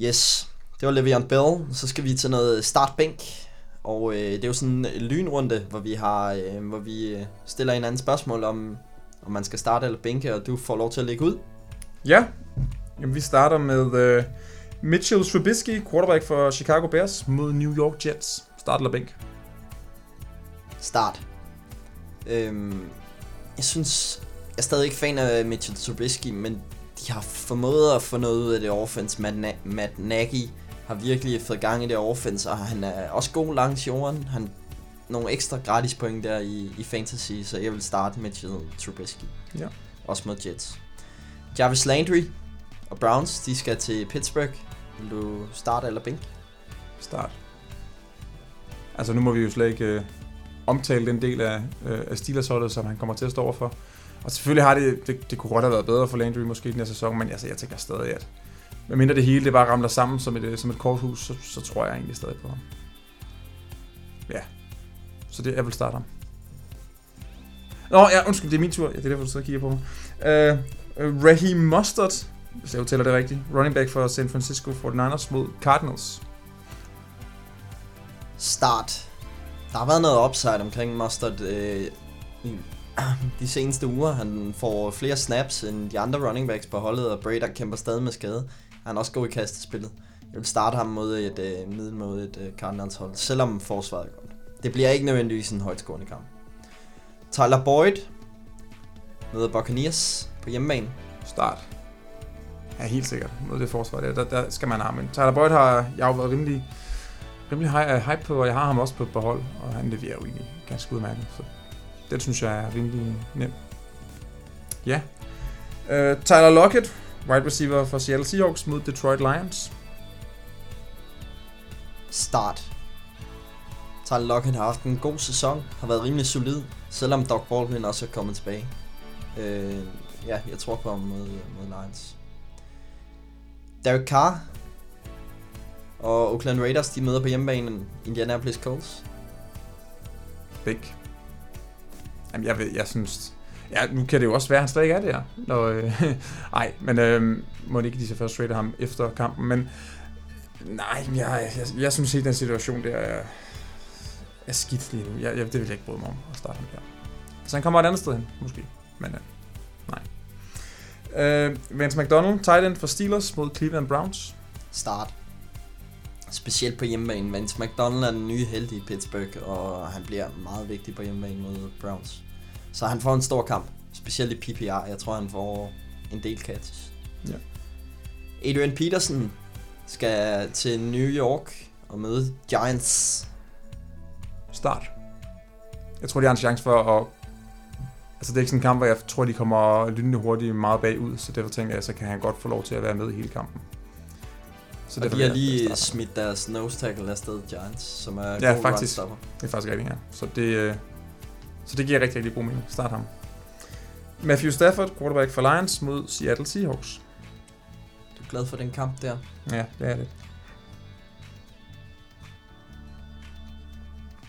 Yes, det var Le'Veon Bell. Så skal vi til noget startbænk. Og øh, det er jo sådan en lynrunde, hvor vi har, øh, hvor vi øh, stiller en anden spørgsmål om, om man skal starte eller bænke, og du får lov til at lægge ud. Ja, Jamen, vi starter med uh, Mitchell Trubisky, quarterback for Chicago Bears, mod New York Jets. Start eller bænk? Start. Øhm, jeg synes, jeg er stadig ikke fan af Mitchell Trubisky, men de har formået at få noget ud af det offense. Matt, Na- Matt Nagy har virkelig fået gang i det offense, og han er også god langs jorden. Han nogle ekstra gratis point der i, i fantasy, så jeg vil starte Mitchell Trubisky. Ja. Også mod Jets. Jarvis Landry og Browns, de skal til Pittsburgh. Vil du starte eller bænk? Start. Altså, nu må vi jo slet ikke øh, omtale den del af, øh, af Steelers-holdet, som han kommer til at stå overfor. Og selvfølgelig har det, det, det kunne godt have været bedre for Landry måske den her sæson, men altså, jeg tænker stadig, at medmindre det hele det bare ramler sammen som et, øh, som et korthus, så, så tror jeg egentlig stadig på ham. Ja. Så det, jeg vil starte. Nå, ja, undskyld, det er min tur. Ja, det er derfor, du sidder og kigger på mig. Uh, Raheem Mustard, hvis jeg udtaler det rigtigt, running back for San Francisco 49ers mod Cardinals. Start. Der har været noget upside omkring Mustard øh, i de seneste uger. Han får flere snaps end de andre running backs på holdet, og Brady kæmper stadig med skade. Han er også god i kastespillet. Jeg vil starte ham mod et øh, middel mod et øh, Cardinals hold, selvom forsvaret er godt. Det bliver ikke nødvendigvis en højtskårende kamp. Tyler Boyd møder Buccaneers på hjemmebane. Start. Ja, helt sikkert. Mod det forsvar der, der, der skal man have. Men Tyler Boyd har jeg har jo været rimelig, rimelig øh, hype på, og jeg har ham også på, på hold, og han leverer jo egentlig ganske udmærket. Så det synes jeg er rimelig nem. Ja. Uh, Tyler Lockett, wide receiver for Seattle Seahawks mod Detroit Lions. Start. Tyler Lockett har haft en god sæson, har været rimelig solid, selvom Doc Baldwin også er kommet tilbage. Øh, ja, jeg tror på ham mod, mod Lions. Derek Carr og Oakland Raiders, de møder på hjemmebanen Indianapolis Colts. Bæk. Jamen, jeg, ved, jeg synes... Ja, nu kan det jo også være, at han slet ikke er der. Når, øh, ej, men øh, må det ikke de så først rate ham efter kampen. Men nej, jeg, jeg, jeg synes ikke, den situation der er, er skidt lige nu. Jeg, jeg, det vil jeg ikke bryde mig om at starte ham der. Så han kommer et andet sted hen, måske. Men øh, nej. Øh, Vance McDonald, tight end for Steelers mod Cleveland Browns. Start. Specielt på hjemmebane. Vance McDonald er den nye held i Pittsburgh, og han bliver meget vigtig på hjemmebane mod Browns. Så han får en stor kamp. Specielt i PPR. Jeg tror, han får en del catches. Ja. Adrian Peterson skal til New York og møde Giants. Start. Jeg tror, de har en chance for at... Altså, det er ikke sådan en kamp, hvor jeg tror, de kommer lynende hurtigt meget bagud, så derfor tænker jeg, så kan han godt få lov til at være med i hele kampen. Så og de har lige smidt deres nose tackle afsted, Giants, som er ja, god faktisk. runstopper. Det er faktisk rigtigt, ja. Så det, øh, så det giver rigtig, rigtig god mening. Start ham. Matthew Stafford, quarterback for Lions mod Seattle Seahawks. Du er glad for den kamp der? Ja, det er det.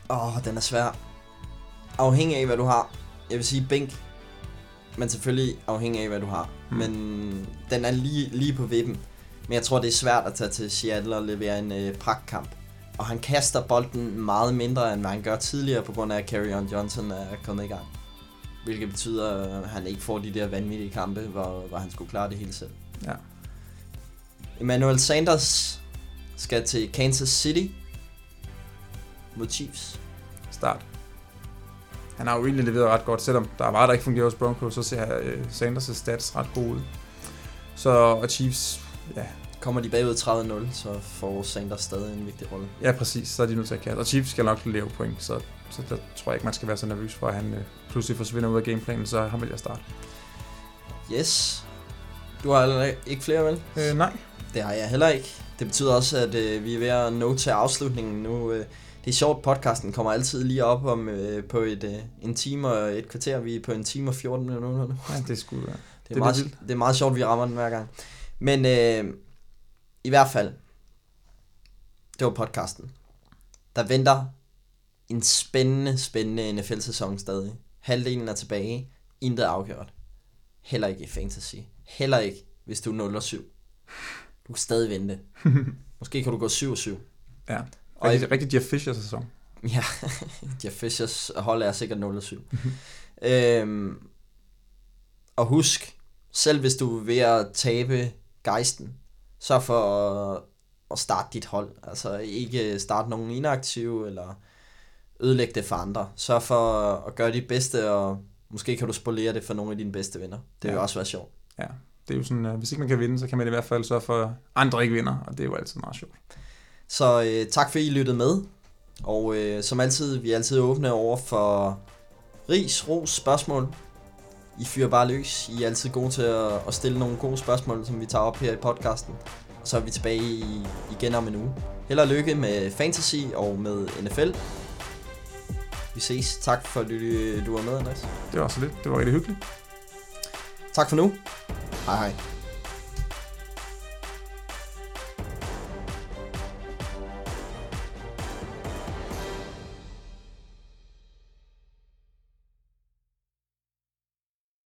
Åh, oh, den er svær. Afhængig af, hvad du har. Jeg vil sige bænk. Men selvfølgelig afhængig af, hvad du har. Hmm. Men den er lige, lige på vippen. Men jeg tror, det er svært at tage til Seattle og levere en øh, pragtkamp. Og han kaster bolden meget mindre, end hvad han gør tidligere, på grund af, at Carrion Johnson er kommet i gang. Hvilket betyder, at han ikke får de der vanvittige kampe, hvor, hvor han skulle klare det hele selv. Ja. Emmanuel Sanders skal til Kansas City mod Chiefs. Start. Han har jo egentlig leveret ret godt, selvom der er meget, der ikke fungerer hos Broncos, så ser øh, Sanders' stats ret gode ud. Så og Chiefs, ja, Kommer de bagud 30-0, så får Sanders stadig en vigtig rolle. ja præcis, så er de nødt til at kaste. Og Chiefs skal nok leve point, så, så der tror jeg ikke, man skal være så nervøs for, at han øh, pludselig forsvinder ud af gameplanen, så han vil jeg starte. Yes. Du har ikke flere, vel? Øh, nej, Det har jeg heller ikke. Det betyder også, at øh, vi er ved at nå til afslutningen nu. Øh, det er sjovt, podcasten kommer altid lige op om øh, på et, øh, en time og et kvarter. Vi er på en time og 14 minutter nu. ja, det skulle være. Det er, Det det er meget, vildt. det er meget sjovt, vi rammer den hver gang. Men øh, i hvert fald, det var podcasten. Der venter en spændende, spændende NFL-sæson stadig. Halvdelen er tilbage. Intet er afgjort. Heller ikke i fantasy. Heller ikke, hvis du er 0-7. Du kan stadig vente. Måske kan du gå 7-7. Ja, Og rigtig, rigtig Jeff Fisher sæson. Ja, Jeff Fishers hold er sikkert 0-7. øhm, og husk, selv hvis du er ved at tabe gejsten. Sørg for at, at starte dit hold. Altså ikke starte nogen inaktive, eller ødelægge det for andre. Sørg for at gøre dit bedste, og måske kan du spolere det for nogle af dine bedste venner. Det vil Ja. også være sjovt. Ja, det er jo sådan, at hvis ikke man kan vinde, så kan man i hvert fald sørge for, at andre ikke vinder, og det er jo altid meget sjovt. Så øh, tak for, at I lyttede med. Og øh, som altid, vi er altid åbne over for ris, ros, spørgsmål. I fyrer bare løs. I er altid gode til at, at stille nogle gode spørgsmål, som vi tager op her i podcasten. Og så er vi tilbage i, igen om en uge. Held og lykke med Fantasy og med NFL. Vi ses. Tak for, at du, var med, Andreas. Det var så lidt. Det var rigtig hyggeligt. Tak for nu. Hej hej.